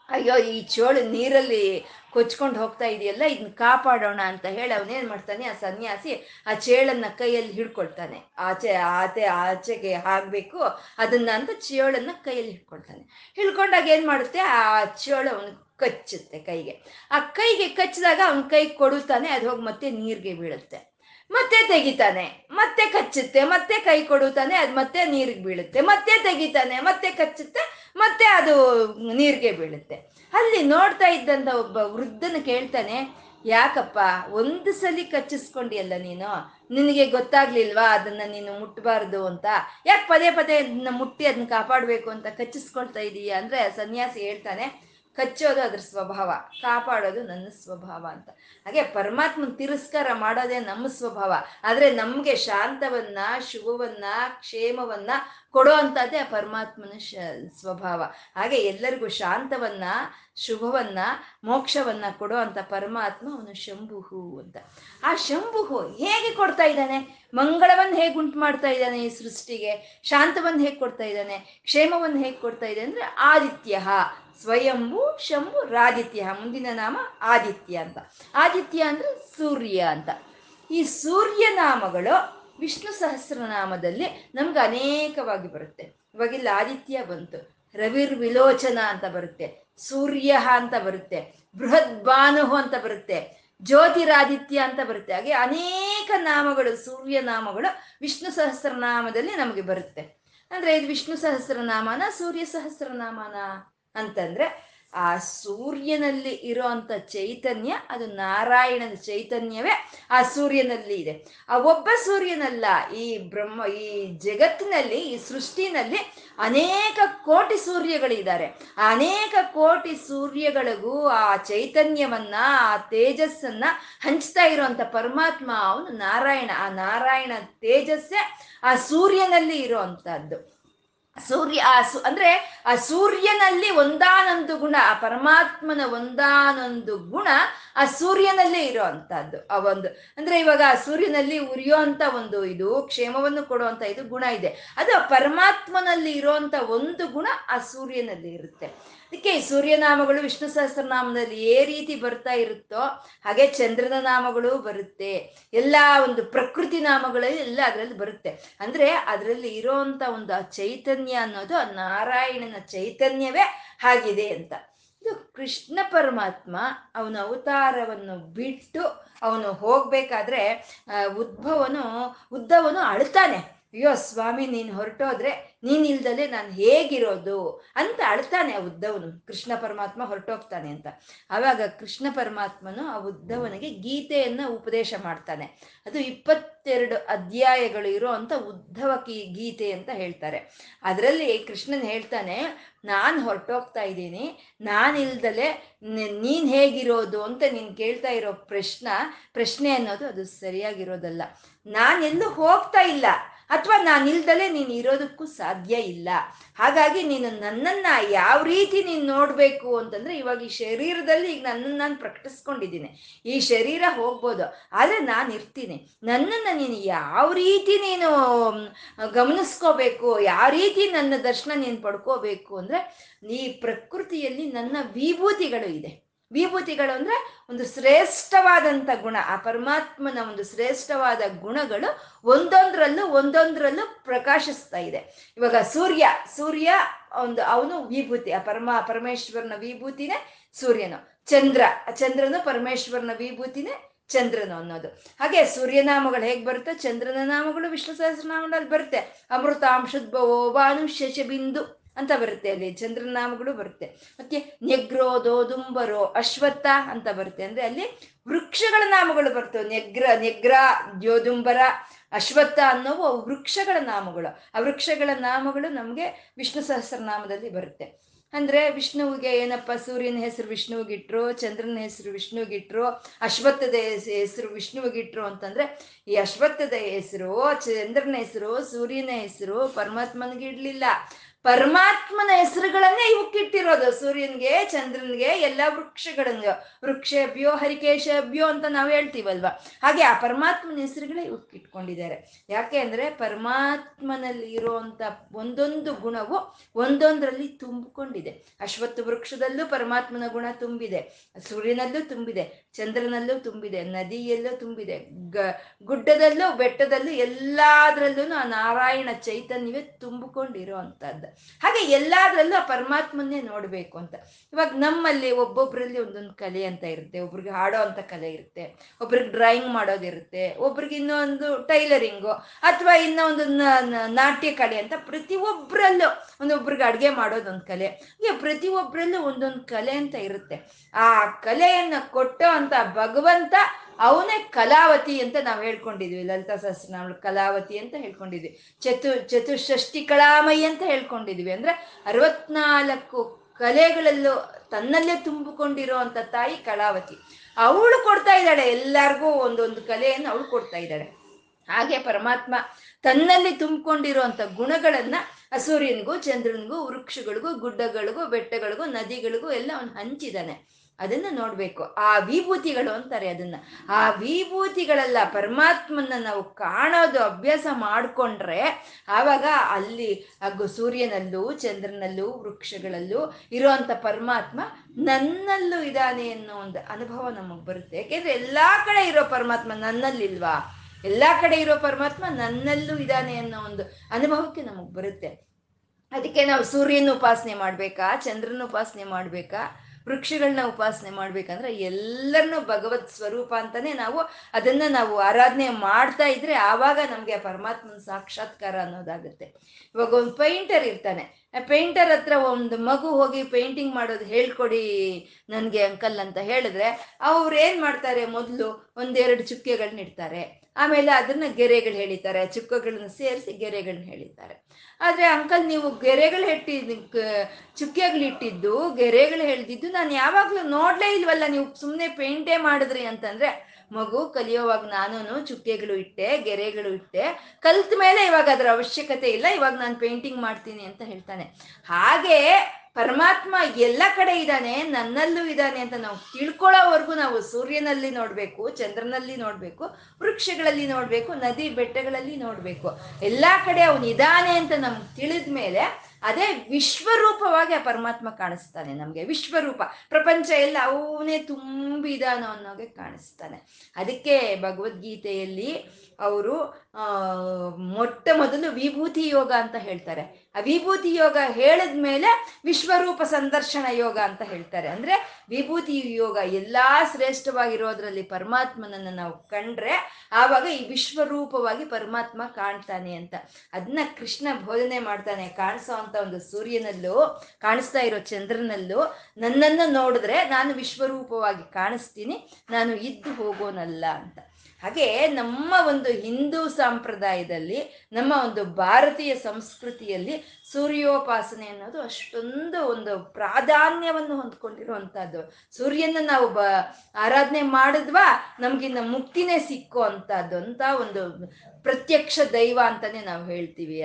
ಅಯ್ಯೋ, ಈ ಚೇಳು ನೀರಲ್ಲಿ ಕೊಚ್ಕೊಂಡು ಹೋಗ್ತಾ ಇದೆಯಲ್ಲ ಇದನ್ನ ಕಾಪಾಡೋಣ ಅಂತ ಹೇಳಿ ಅವನೇನ್ ಮಾಡ್ತಾನೆ, ಆ ಸನ್ಯಾಸಿ ಆ ಚೇಳನ್ನ ಕೈಯಲ್ಲಿ ಹಿಡ್ಕೊಳ್ತಾನೆ. ಆಚೆ ಆಚೆ ಆಚೆಗೆ ಹಾಕ್ಬೇಕು, ಅದನ್ನ ಅಂತ ಚೇಳನ್ನ ಕೈಯಲ್ಲಿ ಹಿಡ್ಕೊಳ್ತಾನೆ. ಹಿಡ್ಕೊಂಡಾಗ ಏನ್ ಮಾಡುತ್ತೆ, ಆ ಚೇಳು ಅವನು ಕಚ್ಚುತ್ತೆ ಕೈಗೆ. ಆ ಕೈಗೆ ಕಚ್ಚಿದಾಗ ಅವನ ಕೈ ಕೊಡುತ್ತಾನೆ, ಅದು ಹೋಗಿ ಮತ್ತೆ ನೀರಿಗೆ ಬೀಳುತ್ತೆ. ಮತ್ತೆ ತೆಗಿತಾನೆ, ಮತ್ತೆ ಕಚ್ಚುತ್ತೆ, ಮತ್ತೆ ಕೈ ಕೊಡುತ್ತಾನೆ, ಅದು ಮತ್ತೆ ನೀರಿಗೆ ಬೀಳುತ್ತೆ, ಮತ್ತೆ ತೆಗಿತಾನೆ, ಮತ್ತೆ ಕಚ್ಚುತ್ತೆ, ಮತ್ತೆ ಅದು ನೀರಿಗೆ ಬೀಳುತ್ತೆ. ಅಲ್ಲಿ ನೋಡ್ತಾ ಇದ್ದಂತ ಒಬ್ಬ ವೃದ್ಧನ ಕೇಳ್ತಾನೆ, ಯಾಕಪ್ಪ, ಒಂದು ಸಲಿ ಕಚ್ಚಿಸ್ಕೊಂಡಿಯಲ್ಲ ನೀನು? ನಿನಗೆ ಗೊತ್ತಾಗ್ಲಿಲ್ವಾ ಅದನ್ನ ನೀನು ಮುಟ್ಟಬಾರ್ದು ಅಂತ? ಯಾಕೆ ಪದೇ ಪದೇ ಮುಟ್ಟಿ ಅದನ್ನ ಕಾಪಾಡಬೇಕು ಅಂತ ಕಚ್ಚಿಸ್ಕೊಳ್ತಾ ಇದೀಯ? ಅಂದ್ರೆ ಸನ್ಯಾಸಿ ಹೇಳ್ತಾನೆ ಕಚ್ಚೋದು ಅದ್ರ ಸ್ವಭಾವ, ಕಾಪಾಡೋದು ನನ್ನ ಸ್ವಭಾವ ಅಂತ. ಹಾಗೆ ಪರಮಾತ್ಮನ ತಿರಸ್ಕಾರ ಮಾಡೋದೇ ನಮ್ಮ ಸ್ವಭಾವ. ಆದರೆ ನಮಗೆ ಶಾಂತವನ್ನ, ಶುಭವನ್ನ, ಕ್ಷೇಮವನ್ನ ಕೊಡೋ ಅಂಥದ್ದೇ ಆ ಪರಮಾತ್ಮನ ಶ, ಸ್ವಭಾವ. ಹಾಗೆ ಎಲ್ಲರಿಗೂ ಶಾಂತವನ್ನ, ಶುಭವನ್ನ, ಮೋಕ್ಷವನ್ನ ಕೊಡೋ ಅಂತ ಪರಮಾತ್ಮ ಅವನು ಶಂಭುಹು ಅಂತ. ಆ ಶಂಭುಹು ಹೇಗೆ ಕೊಡ್ತಾ ಇದ್ದಾನೆ? ಮಂಗಳವನ್ನು ಹೇಗೆ ಉಂಟು ಮಾಡ್ತಾ ಇದ್ದಾನೆ ಈ ಸೃಷ್ಟಿಗೆ? ಶಾಂತವನ್ನ ಹೇಗೆ ಕೊಡ್ತಾ ಇದ್ದಾನೆ? ಕ್ಷೇಮವನ್ನು ಹೇಗೆ ಕೊಡ್ತಾ ಇದೆ ಅಂದ್ರೆ ಆದಿತ್ಯ ಸ್ವಯಂಭು, ಶಂಭು, ರಾದಿತ್ಯ. ಮುಂದಿನ ನಾಮ ಆದಿತ್ಯ ಅಂತ. ಆದಿತ್ಯ ಅಂದ್ರೆ ಸೂರ್ಯ ಅಂತ. ಈ ಸೂರ್ಯ ನಾಮಗಳು ವಿಷ್ಣು ಸಹಸ್ರನಾಮದಲ್ಲಿ ನಮ್ಗೆ ಅನೇಕವಾಗಿ ಬರುತ್ತೆ. ಇವಾಗಿಲ್ಲಿ ಆದಿತ್ಯ ಬಂತು. ರವಿರ್ ವಿಲೋಚನ ಅಂತ ಬರುತ್ತೆ. ಸೂರ್ಯ ಅಂತ ಬರುತ್ತೆ. ಬೃಹತ್ ಭಾನುಹು ಅಂತ ಬರುತ್ತೆ. ಜ್ಯೋತಿರಾದಿತ್ಯ ಅಂತ ಬರುತ್ತೆ. ಹಾಗೆ ಅನೇಕ ನಾಮಗಳು, ಸೂರ್ಯ ನಾಮಗಳು ವಿಷ್ಣು ಸಹಸ್ರನಾಮದಲ್ಲಿ ನಮಗೆ ಬರುತ್ತೆ. ಅಂದ್ರೆ ಇದು ವಿಷ್ಣು ಸಹಸ್ರನಾಮನ, ಸೂರ್ಯ ಸಹಸ್ರನಾಮನ. ಅಂತಂದ್ರೆ ಆ ಸೂರ್ಯನಲ್ಲಿ ಇರೋಂಥ ಚೈತನ್ಯ, ಅದು ನಾರಾಯಣನ ಚೈತನ್ಯವೇ ಆ ಸೂರ್ಯನಲ್ಲಿ ಇದೆ. ಆ ಒಬ್ಬ ಸೂರ್ಯನಲ್ಲ, ಈ ಬ್ರಹ್ಮ, ಈ ಜಗತ್ತಿನಲ್ಲಿ, ಈ ಸೃಷ್ಟಿನಲ್ಲಿ ಅನೇಕ ಕೋಟಿ ಸೂರ್ಯಗಳಿದ್ದಾರೆ. ಆ ಅನೇಕ ಕೋಟಿ ಸೂರ್ಯಗಳಿಗೂ ಆ ಚೈತನ್ಯವನ್ನ, ಆ ತೇಜಸ್ಸನ್ನ ಹಂಚ್ತಾ ಇರುವಂತ ಪರಮಾತ್ಮ ಅವನು ನಾರಾಯಣ. ಆ ನಾರಾಯಣ ತೇಜಸ್ಸೇ ಆ ಸೂರ್ಯನಲ್ಲಿ ಇರುವಂತಹದ್ದು. ಸೂರ್ಯ, ಆ ಸು, ಅಂದ್ರೆ ಆ ಸೂರ್ಯನಲ್ಲಿ ಒಂದಾನೊಂದು ಗುಣ, ಆ ಪರಮಾತ್ಮನ ಒಂದಾನೊಂದು ಗುಣ ಆ ಸೂರ್ಯನಲ್ಲೇ ಇರೋ ಅಂತದ್ದು ಆ ಒಂದು, ಅಂದ್ರೆ ಇವಾಗ ಆ ಸೂರ್ಯನಲ್ಲಿ ಉರಿಯೋಂತ ಒಂದು ಇದು, ಕ್ಷೇಮವನ್ನು ಕೊಡುವಂತ ಇದು ಗುಣ ಇದೆ. ಅದು ಪರಮಾತ್ಮನಲ್ಲಿ ಇರುವಂತ ಒಂದು ಗುಣ ಆ ಸೂರ್ಯನಲ್ಲಿ ಇರುತ್ತೆ. ಅದಕ್ಕೆ ಸೂರ್ಯನಾಮಗಳು ವಿಷ್ಣು ಸಹಸ್ರನಾಮದಲ್ಲಿ ಏ ರೀತಿ ಬರ್ತಾ ಇರುತ್ತೋ ಹಾಗೆ ಚಂದ್ರನ ನಾಮಗಳು ಬರುತ್ತೆ. ಎಲ್ಲ ಒಂದು ಪ್ರಕೃತಿ ನಾಮಗಳಲ್ಲಿ ಎಲ್ಲ ಅದರಲ್ಲಿ ಬರುತ್ತೆ. ಅಂದ್ರೆ ಅದರಲ್ಲಿ ಇರೋಂಥ ಒಂದು ಆ ಚೈತನ್ಯ ಅನ್ನೋದು ಆ ನಾರಾಯಣನ ಚೈತನ್ಯವೇ ಆಗಿದೆ ಅಂತ. ಇದು ಕೃಷ್ಣ ಪರಮಾತ್ಮ ಅವನ ಅವತಾರವನ್ನು ಬಿಟ್ಟು ಅವನು ಹೋಗ್ಬೇಕಾದ್ರೆ ಉದ್ಭವನು, ಉದ್ದವನು ಅಳ್ತಾನೆ ಅಯ್ಯೋ ಸ್ವಾಮಿ, ನೀನು ಹೊರಟೋದ್ರೆ ನೀನ್ ಇಲ್ದಲೆ ನಾನು ಹೇಗಿರೋದು ಅಂತ ಅಳ್ತಾನೆ ಆ ಉದ್ದವನು. ಕೃಷ್ಣ ಪರಮಾತ್ಮ ಹೊರಟೋಗ್ತಾನೆ ಅಂತ. ಆವಾಗ ಕೃಷ್ಣ ಪರಮಾತ್ಮನು ಆ ಉದ್ದವನಿಗೆ ಗೀತೆಯನ್ನು ಉಪದೇಶ ಮಾಡ್ತಾನೆ. ಅದು ಇಪ್ಪತ್ತೆರಡು ಅಧ್ಯಾಯಗಳು ಇರೋ ಅಂತ ಉದ್ಧವ ಗೀತೆ ಅಂತ ಹೇಳ್ತಾರೆ. ಅದರಲ್ಲಿ ಕೃಷ್ಣನ್ ಹೇಳ್ತಾನೆ, ನಾನು ಹೊರಟೋಗ್ತಾ ಇದ್ದೀನಿ. ನಾನಿಲ್ದಲೆ ನೀನು ಹೇಗಿರೋದು ಅಂತ ನೀನು ಕೇಳ್ತಾ ಇರೋ ಪ್ರಶ್ನ, ಪ್ರಶ್ನೆ ಅನ್ನೋದು ಅದು ಸರಿಯಾಗಿರೋದಲ್ಲ. ನಾನೆಲ್ಲೂ ಹೋಗ್ತಾ ಇಲ್ಲ. ಅಥವಾ ನಾನಿಲ್ದಲೆ ನೀನು ಇರೋದಕ್ಕೂ ಸಾಧ್ಯ ಇಲ್ಲ. ಹಾಗಾಗಿ ನೀನು ನನ್ನನ್ನ ಯಾವ ರೀತಿ ನೀನು ನೋಡಬೇಕು ಅಂತಂದ್ರೆ ಇವಾಗ ಈ ಶರೀರದಲ್ಲಿ ಈಗ ನನ್ನನ್ನು ನಾನು ಪ್ರಕಟಿಸ್ಕೊಂಡಿದ್ದೀನಿ. ಈ ಶರೀರ ಹೋಗ್ಬೋದು, ಆದರೆ ನಾನು ಇರ್ತೀನಿ. ನನ್ನನ್ನು ನೀನು ಯಾವ ರೀತಿ ನೀನು ಗಮನಿಸ್ಕೋಬೇಕು, ಯಾವ ರೀತಿ ನನ್ನ ದರ್ಶನ ನೀನು ಪಡ್ಕೋಬೇಕು ಅಂದ್ರೆ ಈ ಪ್ರಕೃತಿಯಲ್ಲಿ ನನ್ನ ವಿಭೂತಿಗಳು ಇದೆ. ವಿಭೂತಿಗಳು ಅಂದ್ರೆ ಒಂದು ಶ್ರೇಷ್ಠವಾದಂಥ ಗುಣ, ಆ ಪರಮಾತ್ಮನ ಒಂದು ಶ್ರೇಷ್ಠವಾದ ಗುಣಗಳು ಒಂದೊಂದರಲ್ಲೂ ಒಂದೊಂದರಲ್ಲೂ ಪ್ರಕಾಶಿಸ್ತಾ ಇದೆ. ಇವಾಗ ಸೂರ್ಯ ಸೂರ್ಯ ಒಂದು ಅವನು ವಿಭೂತಿ, ಆ ಪರಮ, ಪರಮೇಶ್ವರನ ವಿಭೂತಿನೇ ಸೂರ್ಯನು. ಚಂದ್ರ ಚಂದ್ರನು ಪರಮೇಶ್ವರನ ವಿಭೂತಿನೇ ಚಂದ್ರನು ಅನ್ನೋದು. ಹಾಗೆ ಸೂರ್ಯನಾಮಗಳು ಹೇಗೆ ಬರುತ್ತೆ? ಚಂದ್ರನ ನಾಮಗಳು ವಿಷ್ಣು ಸಹಸ್ರನಾಮಗಳಲ್ಲಿ ಬರುತ್ತೆ. ಅಮೃತಾಂಶದ್ಭವೋ ಭಾನು ಶಶಬಿಂದು ಅಂತ ಬರುತ್ತೆ ಅಲ್ಲಿ. ಚಂದ್ರನಾಮಗಳು ಬರುತ್ತೆ. ಮತ್ತೆ ನೆಗ್ರೋ ದುಂಬರೋ ಅಶ್ವತ್ಥ ಅಂತ ಬರುತ್ತೆ. ಅಂದ್ರೆ ಅಲ್ಲಿ ವೃಕ್ಷಗಳ ನಾಮಗಳು ಬರ್ತವೆ. ನೆಗ್ರ ನೆಗ್ರ, ದ್ಯೋದುಂಬರ, ಅಶ್ವತ್ಥ ಅನ್ನೋವು ವೃಕ್ಷಗಳ ನಾಮಗಳು. ಆ ವೃಕ್ಷಗಳ ನಾಮಗಳು ನಮಗೆ ವಿಷ್ಣು ಸಹಸ್ರನಾಮದಲ್ಲಿ ಬರುತ್ತೆ. ಅಂದ್ರೆ ವಿಷ್ಣುವಿಗೆ ಏನಪ್ಪ? ಸೂರ್ಯನ ಹೆಸರು ವಿಷ್ಣುವಿಗಿಟ್ರು, ಚಂದ್ರನ ಹೆಸರು ವಿಷ್ಣುವಿಗಿಟ್ರು, ಅಶ್ವತ್ಥದ ಹೆಸರು ವಿಷ್ಣುವಿಗಿಟ್ರು ಅಂತಂದ್ರೆ ಈ ಅಶ್ವತ್ಥದ ಹೆಸರು, ಚಂದ್ರನ ಹೆಸರು, ಸೂರ್ಯನ ಹೆಸರು ಪರಮಾತ್ಮನಿಗೆ ಇಡ್ಲಿಲ್ಲ. ಪರಮಾತ್ಮನ ಹೆಸರುಗಳನ್ನೇ ಇವಕ್ಕಿಟ್ಟಿರೋದು ಸೂರ್ಯನ್ಗೆ, ಚಂದ್ರನ್ಗೆ, ಎಲ್ಲ ವೃಕ್ಷಗಳನ್ಗೆ. ವೃಕ್ಷಭ್ಯೋ, ಹರಿಕೇಶಭ್ಯೋ ಅಂತ ನಾವು ಹೇಳ್ತೀವಲ್ವ? ಹಾಗೆ ಆ ಪರಮಾತ್ಮನ ಹೆಸರುಗಳೇ ಇವಕ್ಕಿಟ್ಕೊಂಡಿದ್ದಾರೆ ಯಾಕೆ ಅಂದ್ರೆ ಪರಮಾತ್ಮನಲ್ಲಿ ಇರುವಂತ ಒಂದೊಂದು ಗುಣವು ಒಂದೊಂದರಲ್ಲಿ ತುಂಬಿಕೊಂಡಿದೆ. ಅಶ್ವತ್ಥ ವೃಕ್ಷದಲ್ಲೂ ಪರಮಾತ್ಮನ ಗುಣ ತುಂಬಿದೆ. ಸೂರ್ಯನಲ್ಲೂ ತುಂಬಿದೆ. ಚಂದ್ರನಲ್ಲೂ ತುಂಬಿದೆ, ನದಿಯಲ್ಲೂ ತುಂಬಿದೆ, ಗ, ಗುಡ್ಡದಲ್ಲೂ, ಬೆಟ್ಟದಲ್ಲೂ ಎಲ್ಲಾದ್ರಲ್ಲೂ ಆ ನಾರಾಯಣ ಚೈತನ್ಯವೇ ತುಂಬಿಕೊಂಡಿರೋ ಅಂತದ್ದು ಹಾಗೆ ಎಲ್ಲಾದ್ರಲ್ಲೂ ಆ ಪರಮಾತ್ಮನ್ನೇ ನೋಡಬೇಕು ಅಂತ. ಇವಾಗ ನಮ್ಮಲ್ಲಿ ಒಬ್ಬೊಬ್ರಲ್ಲಿ ಒಂದೊಂದು ಕಲೆ ಅಂತ ಇರುತ್ತೆ. ಒಬ್ರಿಗೆ ಹಾಡೋ ಅಂತ ಕಲೆ ಇರುತ್ತೆ. ಒಬ್ರಿಗೆ ಡ್ರಾಯಿಂಗ್ ಮಾಡೋದಿರುತ್ತೆ ಒಬ್ರಿಗೆ ಇನ್ನೊಂದು ಟೈಲರಿಂಗು ಅಥವಾ ಇನ್ನೊಂದು ನಾಟ್ಯ ಕಲೆ ಅಂತ ಪ್ರತಿಯೊಬ್ಬರಲ್ಲೂ ಒಂದೊಬ್ರಿಗೆ ಅಡುಗೆ ಮಾಡೋದೊಂದು ಕಲೆ. ಪ್ರತಿಯೊಬ್ಬರಲ್ಲೂ ಒಂದೊಂದು ಕಲೆ ಅಂತ ಇರುತ್ತೆ. ಆ ಕಲೆಯನ್ನು ಕೊಟ್ಟೋ ಅಂತ ಭಗವಂತ ಅವನೇ ಕಲಾವತಿ ಅಂತ ನಾವು ಹೇಳ್ಕೊಂಡಿದ್ವಿ. ಲಲಿತಾ ಸಹಸ್ರನಾಮ ಕಲಾವತಿ ಅಂತ ಹೇಳ್ಕೊಂಡಿದ್ವಿ. ಚತು ಚತುಷ್ಷಷ್ಟಿ ಕಲಾಮಯಿ ಅಂತ ಹೇಳ್ಕೊಂಡಿದ್ವಿ. ಅಂದ್ರೆ ಅರವತ್ನಾಲ್ಕು ಕಲೆಗಳಲ್ಲೂ ತನ್ನಲ್ಲೇ ತುಂಬಿಕೊಂಡಿರೋ ಅಂತ ತಾಯಿ ಕಲಾವತಿ ಅವಳು ಕೊಡ್ತಾ ಇದ್ದಾಳೆ. ಎಲ್ಲಾರ್ಗೂ ಒಂದೊಂದು ಕಲೆಯನ್ನು ಅವಳು ಕೊಡ್ತಾ ಇದ್ದಾಳೆ. ಹಾಗೆ ಪರಮಾತ್ಮ ತನ್ನಲ್ಲಿ ತುಂಬಿಕೊಂಡಿರುವಂತ ಗುಣಗಳನ್ನ ಸೂರ್ಯನಿಗೂ ಚಂದ್ರನಿಗೂ, ವೃಕ್ಷಗಳಿಗೂ, ಗುಡ್ಡಗಳಿಗೂ, ಬೆಟ್ಟಗಳಿಗೂ, ನದಿಗಳಿಗೂ ಎಲ್ಲ ಅವನು ಹಂಚಿದಾನೆ ಅದನ್ನ ನೋಡ್ಬೇಕು. ಆ ವಿಭೂತಿಗಳು ಅಂತಾರೆ ಅದನ್ನ. ಆ ವಿಭೂತಿಗಳೆಲ್ಲ ಪರಮಾತ್ಮನ ನಾವು ಕಾಣೋದು ಅಭ್ಯಾಸ ಮಾಡಿಕೊಂಡ್ರೆ ಆವಾಗ ಅಲ್ಲಿ ಹಾಗೂ ಸೂರ್ಯನಲ್ಲೂ ಚಂದ್ರನಲ್ಲೂ ವೃಕ್ಷಗಳಲ್ಲೂ ಇರುವಂತ ಪರಮಾತ್ಮ ನನ್ನಲ್ಲೂ ಇದ್ದಾನೆ ಅನ್ನೋ ಒಂದು ಅನುಭವ ನಮಗೆ ಬರುತ್ತೆ. ಯಾಕೆಂದ್ರೆ ಎಲ್ಲಾ ಕಡೆ ಇರೋ ಪರಮಾತ್ಮ ನನ್ನಲ್ಲಿಲ್ವಾ? ಎಲ್ಲಾ ಕಡೆ ಇರೋ ಪರಮಾತ್ಮ ನನ್ನಲ್ಲೂ ಇದ್ದಾನೆ ಅನ್ನೋ ಒಂದು ಅನುಭವಕ್ಕೆ ನಮಗ್ ಬರುತ್ತೆ. ಅದಕ್ಕೆ ನಾವು ಸೂರ್ಯನ ಉಪಾಸನೆ ಮಾಡ್ಬೇಕಾ? ಚಂದ್ರನ ಉಪಾಸನೆ ಮಾಡ್ಬೇಕಾ? ವೃಕ್ಷಗಳನ್ನ ಉಪಾಸನೆ ಮಾಡ್ಬೇಕಂದ್ರೆ ಎಲ್ಲರನ್ನೂ ಭಗವತ್ ಸ್ವರೂಪ ಅಂತಾನೆ ನಾವು ಅದನ್ನ ನಾವು ಆರಾಧನೆ ಮಾಡ್ತಾ ಇದ್ರೆ ಆವಾಗ ನಮ್ಗೆ ಪರಮಾತ್ಮನ ಸಾಕ್ಷಾತ್ಕಾರ ಅನ್ನೋದಾಗುತ್ತೆ. ಇವಾಗ ಒಂದು ಪೇಂಟರ್ ಇರ್ತಾನೆ. ಪೇಂಟರ್ ಹತ್ರ ಒಂದು ಮಗು ಹೋಗಿ ಪೇಂಟಿಂಗ್ ಮಾಡೋದು ಹೇಳ್ಕೊಡಿ ನನಗೆ ಅಂಕಲ್ ಅಂತ ಹೇಳಿದ್ರೆ ಅವ್ರು ಏನ್ ಮಾಡ್ತಾರೆ ಮೊದಲು ಒಂದೆರಡು ಚುಕ್ಕೆಗಳನ್ನ ಇಡ್ತಾರೆ. ಆಮೇಲೆ ಅದನ್ನ ಗೆರೆಗಳು ಹೇಳಿತಾರೆ ಚುಕ್ಕಗಳನ್ನ ಸೇರಿಸಿ ಗೆರೆಗಳನ್ನ ಹೇಳಿದ್ದಾರೆ. ಆದ್ರೆ ಅಂಕಲ್, ನೀವು ಗೆರೆಗಳು ಹೆಟ್ಟಿ ಚುಕ್ಕೆಗಳಿಟ್ಟಿದ್ದು ಗೆರೆಗಳು ಹೇಳ್ದಿದ್ದು ನಾನು ಯಾವಾಗ್ಲೂ ನೋಡ್ಲೇ ಇಲ್ವಲ್ಲ, ನೀವು ಸುಮ್ಮನೆ ಪೇಂಟೇ ಮಾಡಿದ್ರಿ ಅಂತಂದ್ರೆ, ಮಗು ಕಲಿಯೋವಾಗ ನಾನು ಚುಕ್ಕೆಗಳು ಇಟ್ಟೆ, ಗೆರೆಗಳು ಇಟ್ಟೆ. ಕಲ್ತ ಮೇಲೆ ಇವಾಗ ಅದರ ಅವಶ್ಯಕತೆ ಇಲ್ಲ, ಇವಾಗ ನಾನು ಪೇಂಟಿಂಗ್ ಮಾಡ್ತೀನಿ ಅಂತ ಹೇಳ್ತಾನೆ. ಹಾಗೆ ಪರಮಾತ್ಮ ಎಲ್ಲ ಕಡೆ ಇದ್ದಾನೆ, ನನ್ನಲ್ಲೂ ಇದ್ದಾನೆ ಅಂತ ನಾವು ತಿಳ್ಕೊಳ್ಳೋವರೆಗೂ ನಾವು ಸೂರ್ಯನಲ್ಲಿ ನೋಡಬೇಕು, ಚಂದ್ರನಲ್ಲಿ ನೋಡಬೇಕು, ವೃಕ್ಷಗಳಲ್ಲಿ ನೋಡಬೇಕು, ನದಿ ಬೆಟ್ಟಗಳಲ್ಲಿ ನೋಡಬೇಕು. ಎಲ್ಲ ಕಡೆ ಅವನು ಇದ್ದಾನೆ ಅಂತ ನಮ್ಗೆ ತಿಳಿದ ಮೇಲೆ ಅದೇ ವಿಶ್ವರೂಪವಾಗಿ ಆ ಪರಮಾತ್ಮ ಕಾಣಿಸ್ತಾನೆ ನಮಗೆ, ವಿಶ್ವರೂಪ. ಪ್ರಪಂಚ ಎಲ್ಲ ಅವನೇ ತುಂಬಿದಾನೋ ಅನ್ನೋಗೆ ಕಾಣಿಸ್ತಾನೆ. ಅದಕ್ಕೆ ಭಗವದ್ಗೀತೆಯಲ್ಲಿ ಅವರು ಮೊಟ್ಟ ಮೊದಲು ವಿಭೂತಿ ಯೋಗ ಅಂತ ಹೇಳ್ತಾರೆ. ವಿಭೂತಿ ಯೋಗ ಹೇಳಿದ್ಮೇಲೆ ವಿಶ್ವರೂಪ ಸಂದರ್ಶನ ಯೋಗ ಅಂತ ಹೇಳ್ತಾರೆ. ಅಂದ್ರೆ ವಿಭೂತಿ ಯೋಗ ಎಲ್ಲಾ ಶ್ರೇಷ್ಠವಾಗಿರೋದ್ರಲ್ಲಿ ಪರಮಾತ್ಮನನ್ನ ನಾವು ಕಂಡ್ರೆ ಆವಾಗ ಈ ವಿಶ್ವರೂಪವಾಗಿ ಪರಮಾತ್ಮ ಕಾಣ್ತಾನೆ ಅಂತ. ಅದನ್ನ ಕೃಷ್ಣ ಬೋಧನೆ ಮಾಡ್ತಾನೆ, ಕಾಣಿಸೋ ಅಂತ ಒಂದು ಸೂರ್ಯನಲ್ಲೂ, ಕಾಣಿಸ್ತಾ ಇರೋ ಚಂದ್ರನಲ್ಲೂ, ನನ್ನನ್ನು ನೋಡಿದ್ರೆ ನಾನು ವಿಶ್ವರೂಪವಾಗಿ ಕಾಣಿಸ್ತೀನಿ, ನಾನು ಇದ್ದು ಹೋಗೋನಲ್ಲ ಅಂತ. ಹಾಗೆ ನಮ್ಮ ಒಂದು ಹಿಂದೂ ಸಂಪ್ರದಾಯದಲ್ಲಿ, ನಮ್ಮ ಒಂದು ಭಾರತೀಯ ಸಂಸ್ಕೃತಿಯಲ್ಲಿ ಸೂರ್ಯೋಪಾಸನೆ ಅನ್ನೋದು ಅಷ್ಟೊಂದು ಒಂದು ಪ್ರಾಧಾನ್ಯವನ್ನು ಹೊಂದ್ಕೊಂಡಿರುವಂತಹದ್ದು ಸೂರ್ಯನ ನಾವು ಬ, ಆರಾಧನೆ ಮಾಡಿದ್ವಾ, ನಮ್ಗಿನ್ನ ಮುಕ್ತಿನೇ ಸಿಕ್ಕೋ ಅಂತದ್ದು ಅಂತ ಒಂದು ಪ್ರತ್ಯಕ್ಷ ದೈವ ಅಂತಾನೆ ನಾವು ಹೇಳ್ತೀವಿ.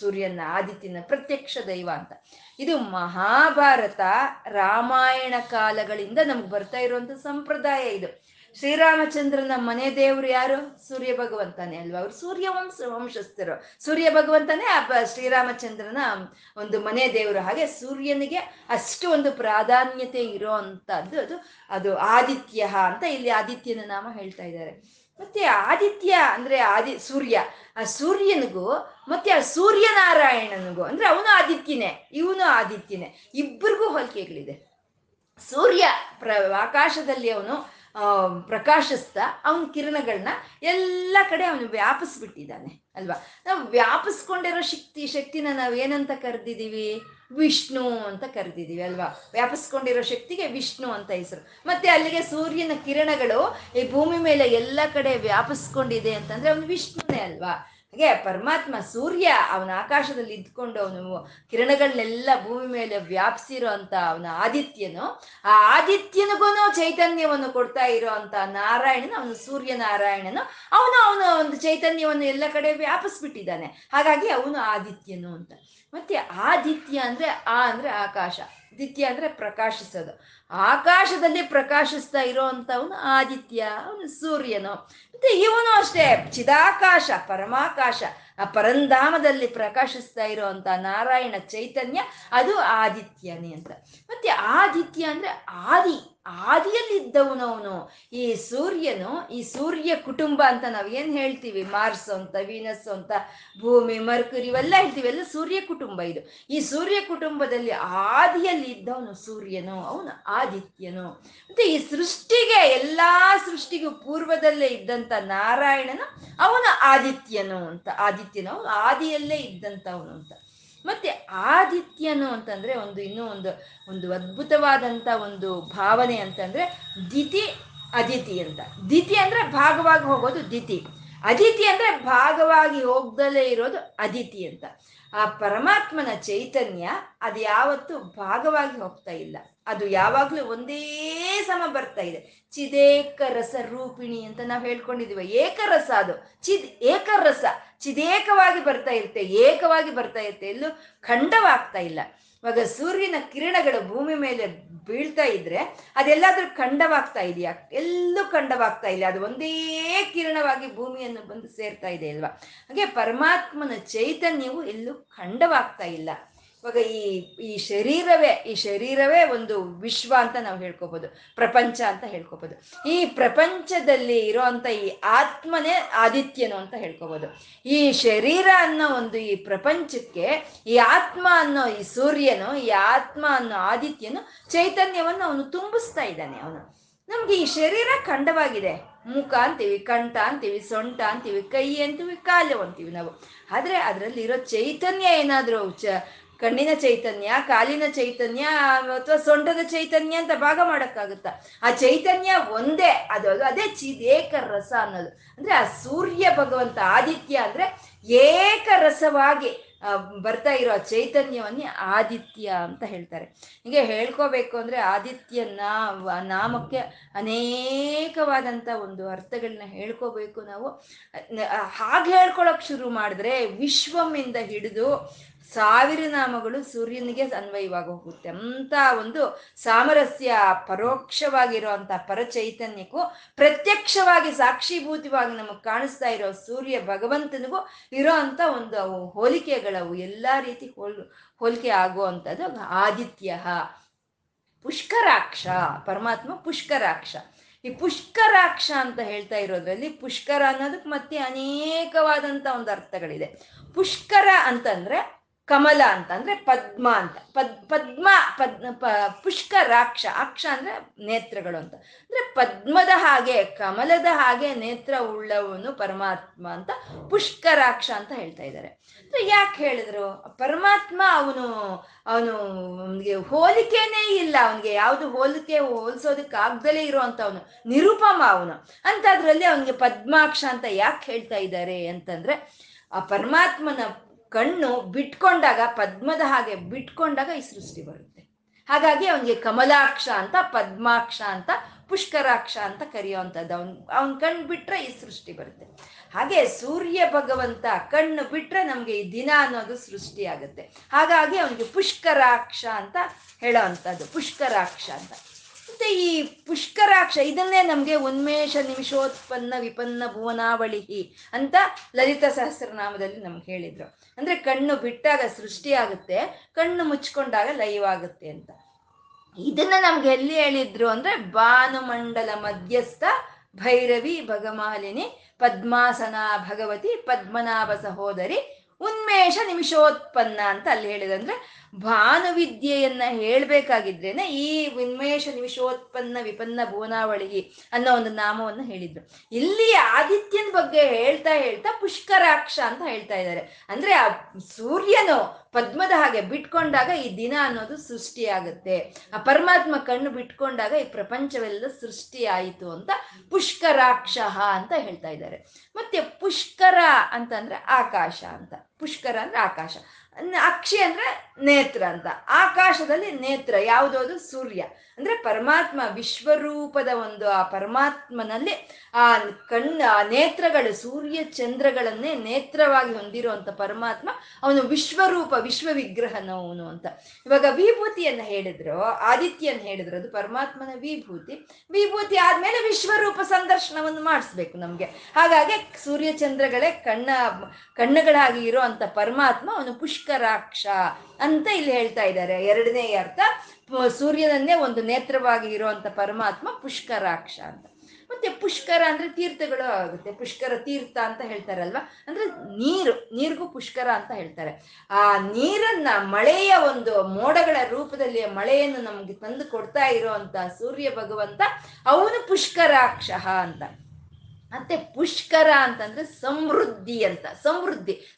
ಸೂರ್ಯನ ಆದಿತ್ಯನ ಪ್ರತ್ಯಕ್ಷ ದೈವ ಅಂತ. ಇದು ಮಹಾಭಾರತ ರಾಮಾಯಣ ಕಾಲಗಳಿಂದ ನಮ್ಗೆ ಬರ್ತಾ ಇರುವಂತ ಸಂಪ್ರದಾಯ ಇದು. ಶ್ರೀರಾಮಚಂದ್ರನ ಮನೆ ದೇವರು ಯಾರು? ಸೂರ್ಯ ಭಗವಂತನೇ ಅಲ್ವಾ? ಅವ್ರು ಸೂರ್ಯ ವಂಶ, ವಂಶಸ್ಥರು. ಸೂರ್ಯ ಭಗವಂತನೇ ಆ ಶ್ರೀರಾಮಚಂದ್ರನ ಒಂದು ಮನೆ ದೇವರು. ಹಾಗೆ ಸೂರ್ಯನಿಗೆ ಅಷ್ಟು ಒಂದು ಪ್ರಾಧಾನ್ಯತೆ ಇರೋ ಅಂತದ್ದು ಅದು ಅದು ಆದಿತ್ಯ ಅಂತ ಇಲ್ಲಿ ಆದಿತ್ಯನ ನಾಮ ಹೇಳ್ತಾ ಇದ್ದಾರೆ. ಮತ್ತೆ ಆದಿತ್ಯ ಅಂದ್ರೆ ಆದಿ, ಸೂರ್ಯ. ಆ ಸೂರ್ಯನಿಗೂ ಮತ್ತೆ ಆ ಸೂರ್ಯನಾರಾಯಣನಿಗೂ ಅಂದ್ರೆ ಅವನು ಆದಿತ್ಯನೇ, ಇವನು ಆದಿತ್ಯನೇ. ಇಬ್ಬರಿಗೂ ಹೋಲಿಕೆಗಳಿದೆ. ಸೂರ್ಯ ಪ್ರ ಆಕಾಶದಲ್ಲಿ ಅವನು ಪ್ರಕಾಶಿಸ್ತಾ ಅವನ ಕಿರಣಗಳನ್ನ ಎಲ್ಲ ಕಡೆ ಅವನು ವ್ಯಾಪಿಸ್ಬಿಟ್ಟಿದ್ದಾನೆ, ಅಲ್ವಾ? ನಾವು ವ್ಯಾಪಿಸ್ಕೊಂಡಿರೋ ಶಕ್ತಿ, ಶಕ್ತಿನ ನಾವು ಏನಂತ ಕರೆದಿದ್ದೀವಿ ವಿಷ್ಣು ಅಂತ ಕರೆದಿದ್ದೀವಿ ಅಲ್ವಾ? ವ್ಯಾಪಿಸ್ಕೊಂಡಿರೋ ಶಕ್ತಿಗೆ ವಿಷ್ಣು ಅಂತ ಹೆಸರು. ಮತ್ತೆ ಅಲ್ಲಿಗೆ ಸೂರ್ಯನ ಕಿರಣಗಳು ಈ ಭೂಮಿ ಮೇಲೆ ಎಲ್ಲ ಕಡೆ ವ್ಯಾಪಿಸ್ಕೊಂಡಿದೆ ಅಂತಂದ್ರೆ ಅವನು ವಿಷ್ಣುನೇ, ಅಲ್ವಾ? ಹಾಗೆ ಪರಮಾತ್ಮ ಸೂರ್ಯ ಅವನ ಆಕಾಶದಲ್ಲಿ ಇದ್ಕೊಂಡು ಅವನು ಕಿರಣಗಳನ್ನೆಲ್ಲ ಭೂಮಿ ಮೇಲೆ ವ್ಯಾಪಿಸಿರೋ ಅಂತ ಅವನ ಆದಿತ್ಯನು, ಆ ಆದಿತ್ಯನಿಗೂ ಚೈತನ್ಯವನ್ನು ಕೊಡ್ತಾ ಇರೋ ಅಂತ ನಾರಾಯಣನ, ಅವನು ಸೂರ್ಯ ನಾರಾಯಣನು ಅವನು ಅವನ ಒಂದು ಚೈತನ್ಯವನ್ನು ಎಲ್ಲ ಕಡೆ ವ್ಯಾಪಿಸ್ಬಿಟ್ಟಿದ್ದಾನೆ. ಹಾಗಾಗಿ ಅವನು ಆದಿತ್ಯನು ಅಂತ. ಮತ್ತೆ ಆದಿತ್ಯ ಅಂದ್ರೆ ಆ ಅಂದ್ರೆ ಆಕಾಶ, ಆದಿತ್ಯ ಅಂದ್ರೆ ಪ್ರಕಾಶಿಸೋದು. ಆಕಾಶದಲ್ಲಿ ಪ್ರಕಾಶಿಸ್ತಾ ಇರೋವಂಥವನು ಆದಿತ್ಯ, ಅವನು ಸೂರ್ಯನು. ಮತ್ತೆ ಇವನು ಅಷ್ಟೇ. ಚಿದಾಕಾಶ, ಪರಮಾಕಾಶ, ಆ ಪರಂಧಾಮದಲ್ಲಿ ಪ್ರಕಾಶಿಸ್ತಾ ಇರುವಂತ ನಾರಾಯಣ ಚೈತನ್ಯ ಅದು ಆದಿತ್ಯನೇ ಅಂತ. ಮತ್ತೆ ಆದಿತ್ಯ ಅಂದ್ರೆ ಆದಿ. ಆದಿಯಲ್ಲಿದ್ದವನವನು. ಈ ಸೂರ್ಯನು, ಈ ಸೂರ್ಯ ಕುಟುಂಬ ಅಂತ ನಾವು ಏನ್ ಹೇಳ್ತೀವಿ? ಮಾರ್ಸ್ ಅಂತ ವೀನಸ್ ಅಂತ, ಭೂಮಿ ಮರ್ಕುರಿ ಇವೆಲ್ಲ ಹೇಳ್ತೀವಿ. ಎಲ್ಲ ಸೂರ್ಯ ಕುಟುಂಬ ಇದು. ಈ ಸೂರ್ಯ ಕುಟುಂಬದಲ್ಲಿ ಆದಿಯಲ್ಲಿ ಇದ್ದವನು ಸೂರ್ಯನು, ಅವನು ಆದಿತ್ಯನು. ಮತ್ತೆ ಈ ಸೃಷ್ಟಿಗೆ, ಎಲ್ಲಾ ಸೃಷ್ಟಿಗೂ ಪೂರ್ವದಲ್ಲೇ ಇದ್ದಂತ ನಾರಾಯಣನು, ಅವನು ಆದಿತ್ಯನು ಅಂತ. ಆದಿತ್ಯನು, ಅವನು ಆದಿಯಲ್ಲೇ ಇದ್ದಂಥವನು ಅಂತ. ಮತ್ತೆ ಆದಿತ್ಯನು ಅಂತಂದ್ರೆ ಒಂದು ಇನ್ನೂ ಒಂದು ಒಂದು ಅದ್ಭುತವಾದಂತ ಒಂದು ಭಾವನೆ ಅಂತಂದ್ರೆ ದಿತಿ ಅದಿತಿ ಅಂತ. ದಿತಿ ಅಂದ್ರೆ ಭಾಗವಾಗಿ ಹೋಗೋದು ದಿತಿ. ಅದಿತಿ ಅಂದ್ರೆ ಭಾಗವಾಗಿ ಹೋಗ್ದಲೇ ಇರೋದು ಅದಿತಿ ಅಂತ. ಆ ಪರಮಾತ್ಮನ ಚೈತನ್ಯ ಅದು ಯಾವತ್ತು ಭಾಗವಾಗಿ ಹೋಗ್ತಾ ಇಲ್ಲ. ಅದು ಯಾವಾಗ್ಲೂ ಒಂದೇ ಸಮ ಬರ್ತಾ ಇದೆ. ಚಿದೇಕ ರಸ ರೂಪಿಣಿ ಅಂತ ನಾವು ಹೇಳ್ಕೊಂಡಿದೀವಿ. ಏಕರಸ ಅದು. ಚಿದ್, ಏಕರಸ. ಚಿದೇಕವಾಗಿ ಬರ್ತಾ ಇರುತ್ತೆ, ಏಕವಾಗಿ ಬರ್ತಾ ಇರುತ್ತೆ. ಎಲ್ಲೂ ಖಂಡವಾಗ್ತಾ ಇಲ್ಲ. ಇವಾಗ ಸೂರ್ಯನ ಕಿರಣಗಳು ಭೂಮಿ ಮೇಲೆ ಬೀಳ್ತಾ ಇದ್ರೆ ಅದೆಲ್ಲಾದ್ರೂ ಖಂಡವಾಗ್ತಾ ಇದೆಯಾ? ಎಲ್ಲೂ ಖಂಡವಾಗ್ತಾ ಇಲ್ಲ. ಅದು ಒಂದೇ ಕಿರಣವಾಗಿ ಭೂಮಿಯನ್ನು ಬಂದು ಸೇರ್ತಾ ಇದೆ ಅಲ್ವಾ? ಹಾಗೆ ಪರಮಾತ್ಮನ ಚೈತನ್ಯವು ಎಲ್ಲೂ ಖಂಡವಾಗ್ತಾ ಇಲ್ಲ. ಇವಾಗ ಈ ಈ ಶರೀರವೇ ಈ ಶರೀರವೇ ಒಂದು ವಿಶ್ವ ಅಂತ ನಾವು ಹೇಳ್ಕೋಬೋದು. ಪ್ರಪಂಚ ಅಂತ ಹೇಳ್ಕೋಬೋದು. ಈ ಪ್ರಪಂಚದಲ್ಲಿ ಇರೋವಂಥ ಈ ಆತ್ಮನೇ ಆದಿತ್ಯನು ಅಂತ ಹೇಳ್ಕೋಬೋದು. ಈ ಶರೀರ ಅನ್ನೋ ಒಂದು ಈ ಪ್ರಪಂಚಕ್ಕೆ, ಈ ಆತ್ಮ ಅನ್ನೋ ಈ ಸೂರ್ಯನು, ಈ ಆತ್ಮ ಅನ್ನೋ ಆದಿತ್ಯನು ಚೈತನ್ಯವನ್ನು ಅವನು ತುಂಬಿಸ್ತಾ ಇದ್ದಾನೆ ಅವನು. ನಮ್ಗೆ ಈ ಶರೀರ ಖಂಡವಾಗಿದೆ. ಮುಖ ಅಂತೀವಿ, ಕಂಠ ಅಂತೀವಿ, ಸೊಂಟ ಅಂತೀವಿ, ಕೈ ಅಂತೀವಿ, ಕಾಲು ಅಂತೀವಿ ನಾವು. ಆದರೆ ಅದರಲ್ಲಿರೋ ಚೈತನ್ಯ ಏನಾದರೂ ಚ ಕಣ್ಣಿನ ಚೈತನ್ಯ, ಕಾಲಿನ ಚೈತನ್ಯ, ಅಥವಾ ಸೊಂಟದ ಚೈತನ್ಯ ಅಂತ ಭಾಗ ಮಾಡಕ್ಕಾಗುತ್ತ? ಆ ಚೈತನ್ಯ ಒಂದೇ, ಅದು ಅದು ಚಿದೇಕ ರಸ ಅನ್ನೋದು. ಅಂದ್ರೆ ಆ ಸೂರ್ಯ ಭಗವಂತ ಆದಿತ್ಯ ಅಂದ್ರೆ ಏಕರಸವಾಗಿ ಬರ್ತಾ ಇರೋ ಚೈತನ್ಯವನ್ನೇ ಆದಿತ್ಯ ಅಂತ ಹೇಳ್ತಾರೆ. ಹಿಂಗೆ ಹೇಳ್ಕೋಬೇಕು ಅಂದ್ರೆ ಆದಿತ್ಯ ನಾಮಕ್ಕೆ ಅನೇಕವಾದಂಥ ಒಂದು ಅರ್ಥಗಳನ್ನ ಹೇಳ್ಕೋಬೇಕು ನಾವು. ಹಾಗೆ ಹೇಳ್ಕೊಳಕ್ ಶುರು ಮಾಡಿದ್ರೆ ವಿಶ್ವಮಿಂದ ಹಿಡಿದು ಸಾವಿರ ನಾಮಗಳು ಸೂರ್ಯನಿಗೆ ಅನ್ವಯವಾಗಿ ಹೋಗುತ್ತೆ ಅಂತ ಒಂದು ಸಾಮರಸ್ಯ ಪರೋಕ್ಷವಾಗಿರುವಂತ ಪರಚೈತನ್ಯಕ್ಕೂ ಪ್ರತ್ಯಕ್ಷವಾಗಿ ಸಾಕ್ಷೀಭೂತವಾಗಿ ನಮಗೆ ಕಾಣಿಸ್ತಾ ಇರೋ ಸೂರ್ಯ ಭಗವಂತನಿಗೂ ಇರೋ ಅಂತ ಒಂದು ಅವು ಹೋಲಿಕೆಗಳವು ಎಲ್ಲಾ ರೀತಿ ಹೋಲ್, ಹೋಲಿಕೆ ಆಗುವಂಥದ್ದು ಆದಿತ್ಯ, ಪುಷ್ಕರಾಕ್ಷ, ಪರಮಾತ್ಮ ಪುಷ್ಕರಾಕ್ಷ. ಈ ಪುಷ್ಕರಾಕ್ಷ ಅಂತ ಹೇಳ್ತಾ ಇರೋದ್ರಲ್ಲಿ ಪುಷ್ಕರ ಅನ್ನೋದಕ್ಕೆ ಮತ್ತೆ ಅನೇಕವಾದಂತ ಒಂದು ಅರ್ಥಗಳಿದೆ. ಪುಷ್ಕರ ಅಂತಂದ್ರೆ ಕಮಲ ಅಂತ ಅಂದ್ರೆ ಪದ್ಮ ಅಂತ. ಪದ್, ಪದ್ಮ, ಪದ್, ಪ ಪುಷ್ಕರಾಕ್ಷ ಅಕ್ಷ ಅಂದ್ರೆ ನೇತ್ರಗಳು ಅಂತ. ಅಂದ್ರೆ ಪದ್ಮದ ಹಾಗೆ, ಕಮಲದ ಹಾಗೆ ನೇತ್ರ ಉಳ್ಳವನು ಪರಮಾತ್ಮ ಅಂತ ಪುಷ್ಕರಾಕ್ಷ ಅಂತ ಹೇಳ್ತಾ ಇದ್ದಾರೆ. ಅಂದ್ರೆ ಯಾಕೆ ಹೇಳಿದ್ರು? ಪರಮಾತ್ಮ ಅವನು ಅವನು ಅವನಿಗೆ ಹೋಲಿಕೆನೇ ಇಲ್ಲ. ಅವನಿಗೆ ಯಾವುದು ಹೋಲಿಕೆ ಹೋಲಿಸೋದಕ್ಕೆ ಆಗ್ದಲೇ ಇರುವಂತವನು ನಿರುಪಮ ಅವನು. ಅಂತ ಅದ್ರಲ್ಲಿ ಅವನಿಗೆ ಪದ್ಮಾಕ್ಷ ಅಂತ ಯಾಕೆ ಹೇಳ್ತಾ ಇದ್ದಾರೆ ಅಂತಂದ್ರೆ, ಆ ಪರಮಾತ್ಮನ ಕಣ್ಣು ಬಿಟ್ಕೊಂಡಾಗ, ಪದ್ಮದ ಹಾಗೆ ಬಿಟ್ಕೊಂಡಾಗ ಈ ಸೃಷ್ಟಿ ಬರುತ್ತೆ. ಹಾಗಾಗಿ ಅವನಿಗೆ ಕಮಲಾಕ್ಷ ಅಂತ, ಪದ್ಮಾಕ್ಷ ಅಂತ, ಪುಷ್ಕರಾಕ್ಷ ಅಂತ ಕರೆಯುವಂಥದ್ದು. ಅವನ್ ಅವನ್ ಕಣ್ಣು ಬಿಟ್ರೆ ಈ ಸೃಷ್ಟಿ ಬರುತ್ತೆ. ಹಾಗೆ ಸೂರ್ಯ ಭಗವಂತ ಕಣ್ಣು ಬಿಟ್ರೆ ನಮ್ಗೆ ಈ ದಿನ ಅನ್ನೋದು ಸೃಷ್ಟಿ ಆಗುತ್ತೆ. ಹಾಗಾಗಿ ಅವನಿಗೆ ಪುಷ್ಕರಾಕ್ಷ ಅಂತ ಹೇಳೋವಂಥದ್ದು. ಪುಷ್ಕರಾಕ್ಷ ಅಂತ. ಮತ್ತೆ ಈ ಪುಷ್ಕರಾಕ್ಷ, ಇದನ್ನೇ ನಮ್ಗೆ ಉನ್ಮೇಷ ನಿಮಿಷೋತ್ಪನ್ನ ವಿಪನ್ನ ಭುವನಾವಳಿ ಅಂತ ಲಲಿತ ಸಹಸ್ರನಾಮದಲ್ಲಿ ನಮ್ಗೆ ಹೇಳಿದ್ರು. ಅಂದ್ರೆ ಕಣ್ಣು ಬಿಟ್ಟಾಗ ಸೃಷ್ಟಿ ಆಗುತ್ತೆ, ಕಣ್ಣು ಮುಚ್ಕೊಂಡಾಗ ಲೈವ್ ಆಗುತ್ತೆ ಅಂತ. ಇದನ್ನ ನಮ್ಗೆ ಎಲ್ಲಿ ಹೇಳಿದ್ರು ಅಂದ್ರೆ ಭಾನುಮಂಡಲ ಮಧ್ಯಸ್ಥ ಭೈರವಿ ಭಗಮಾಲಿನಿ ಪದ್ಮಾಸನ ಭಗವತಿ ಪದ್ಮನಾಭ ಸಹೋದರಿ ಉನ್ಮೇಷ ನಿಮಿಷೋತ್ಪನ್ನ ಅಂತ ಅಲ್ಲಿ ಹೇಳಿದಂದ್ರೆ ಭಾನುವಿದ್ಯೆಯನ್ನ ಹೇಳ್ಬೇಕಾಗಿದ್ರೇನೆ ಈ ಉನ್ಮೇಷ ನಿಮಿಷೋತ್ಪನ್ನ ವಿಪನ್ನ ಭುವನಾವಳಿ ಅನ್ನೋ ಒಂದು ನಾಮವನ್ನು ಹೇಳಿದ್ರು. ಇಲ್ಲಿ ಆದಿತ್ಯನ ಬಗ್ಗೆ ಹೇಳ್ತಾ ಹೇಳ್ತಾ ಪುಷ್ಕರಾಕ್ಷ ಅಂತ ಹೇಳ್ತಾ ಇದ್ದಾರೆ. ಅಂದ್ರೆ ಆ ಸೂರ್ಯನು ಪದ್ಮದ ಹಾಗೆ ಬಿಟ್ಕೊಂಡಾಗ ಈ ದಿನ ಅನ್ನೋದು ಸೃಷ್ಟಿ ಆಗುತ್ತೆ ಆ ಪರಮಾತ್ಮ ಕಣ್ಣು ಬಿಟ್ಕೊಂಡಾಗ ಈ ಪ್ರಪಂಚವೆಲ್ಲ ಸೃಷ್ಟಿ ಆಯಿತು ಅಂತ ಪುಷ್ಕರಾಕ್ಷ ಅಂತ ಹೇಳ್ತಾ ಇದ್ದಾರೆ. ಮತ್ತೆ ಪುಷ್ಕರ ಅಂತಂದ್ರೆ ಆಕಾಶ ಅಂತ. ಪುಷ್ಕರ ಅಂದ್ರೆ ಆಕಾಶ. ಅಕ್ಷಿ ಅಂದ್ರೆ ನೇತ್ರ ಅಂತ. ಆಕಾಶದಲ್ಲಿ ನೇತ್ರ ಯಾವುದೋದು ಸೂರ್ಯ. ಅಂದ್ರೆ ಪರಮಾತ್ಮ ವಿಶ್ವರೂಪದ ಒಂದು ಆ ಪರಮಾತ್ಮನಲ್ಲಿ ಆ ಕಣ್ಣ ಆ ನೇತ್ರಗಳು, ಸೂರ್ಯ ಚಂದ್ರಗಳನ್ನೇ ನೇತ್ರವಾಗಿ ಹೊಂದಿರುವಂತ ಪರಮಾತ್ಮ ಅವನು ವಿಶ್ವರೂಪ ವಿಶ್ವ ವಿಗ್ರಹನವನು ಅಂತ. ಇವಾಗ ವಿಭೂತಿಯನ್ನ ಹೇಳಿದ್ರು, ಆದಿತ್ಯನ್ ಹೇಳಿದ್ರು, ಅದು ಪರಮಾತ್ಮನ ವಿಭೂತಿ. ವಿಭೂತಿ ಆದ್ಮೇಲೆ ವಿಶ್ವರೂಪ ಸಂದರ್ಶನವನ್ನು ಮಾಡಿಸ್ಬೇಕು ನಮ್ಗೆ. ಹಾಗಾಗಿ ಸೂರ್ಯ ಚಂದ್ರಗಳೇ ಕಣ್ಣ, ಕಣ್ಣುಗಳಾಗಿ ಇರುವಂತ ಪರಮಾತ್ಮ ಅವನು ಪುಷ್ಕರಾಕ್ಷ ಅಂತ ಇಲ್ಲಿ ಹೇಳ್ತಾ ಇದ್ದಾರೆ. ಎರಡನೇ ಅರ್ಥ ಸೂರ್ಯನನ್ನೇ ಒಂದು ನೇತ್ರವಾಗಿ ಇರುವಂತ ಪರಮಾತ್ಮ ಪುಷ್ಕರಾಕ್ಷ ಅಂತ. ಮತ್ತೆ ಪುಷ್ಕರ ಅಂದ್ರೆ ತೀರ್ಥಗಳು ಆಗುತ್ತೆ. ಪುಷ್ಕರ ತೀರ್ಥ ಅಂತ ಹೇಳ್ತಾರಲ್ವಾ? ಅಂದ್ರೆ ನೀರು, ನೀರಿಗೂ ಪುಷ್ಕರ ಅಂತ ಹೇಳ್ತಾರೆ. ಆ ನೀರನ್ನ ಮಳೆಯ ಒಂದು ಮೋಡಗಳ ರೂಪದಲ್ಲಿ, ಮಳೆಯನ್ನು ನಮ್ಗೆ ತಂದು ಕೊಡ್ತಾ ಇರುವಂತ ಸೂರ್ಯ ಭಗವಂತ ಅವನು ಪುಷ್ಕರಾಕ್ಷ ಅಂತ. ಮತ್ತೆ ಪುಷ್ಕರ ಅಂತಂದ್ರೆ ಸಮೃದ್ಧಿ ಅಂತ. ಸಮೃದ್ಧಿ.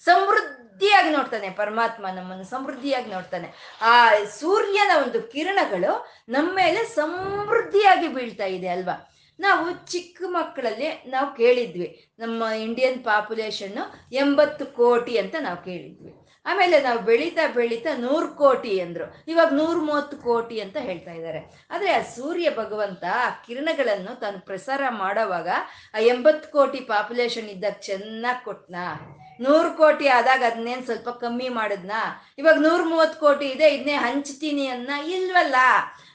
ಸಮೃದ್ಧಿಯಾಗಿ ನೋಡ್ತಾನೆ, ಪರಮಾತ್ಮ ನಮ್ಮನ್ನು ಸಮೃದ್ಧಿಯಾಗಿ ನೋಡ್ತಾನೆ. ಆ ಸೂರ್ಯನ ಒಂದು ಕಿರಣಗಳು ನಮ್ಮ ಮೇಲೆ ಸಮೃದ್ಧಿಯಾಗಿ ಬೀಳ್ತಾ ಇದೆ ಅಲ್ವಾ? ನಾವು ಚಿಕ್ಕ ಮಕ್ಕಳಲ್ಲಿ ನಾವು ಕೇಳಿದ್ವಿ, ನಮ್ಮ ಇಂಡಿಯನ್ ಪಾಪ್ಯುಲೇಷನ್ನು ಎಂಬತ್ತು ಕೋಟಿ ಅಂತ ನಾವು ಕೇಳಿದ್ವಿ. ಆಮೇಲೆ ನಾವು ಬೆಳೀತಾ ಬೆಳೀತಾ ನೂರು ಕೋಟಿ ಅಂದರು. ಇವಾಗ ನೂರು ಮೂವತ್ತು ಕೋಟಿ ಅಂತ ಹೇಳ್ತಾ ಇದ್ದಾರೆ. ಆದರೆ ಆ ಸೂರ್ಯ ಭಗವಂತ ಆ ಕಿರಣಗಳನ್ನು ತಾನು ಪ್ರಸಾರ ಮಾಡೋವಾಗ ಆ ಎಂಬತ್ತು ಕೋಟಿ ಪಾಪ್ಯುಲೇಷನ್ ಇದ್ದಾಗ ಚೆನ್ನಾಗಿ ಕೊಟ್ನಾ? ನೂರು ಕೋಟಿ ಆದಾಗ ಅದನ್ನೇನು ಸ್ವಲ್ಪ ಕಮ್ಮಿ ಮಾಡಿದ್ನಾ? ಇವಾಗ ನೂರ ಮೂವತ್ತು ಕೋಟಿ ಇದೆ ಇದನ್ನೇ ಹಂಚ್ತೀನಿ ಅನ್ನ ಇಲ್ವಲ್ಲ?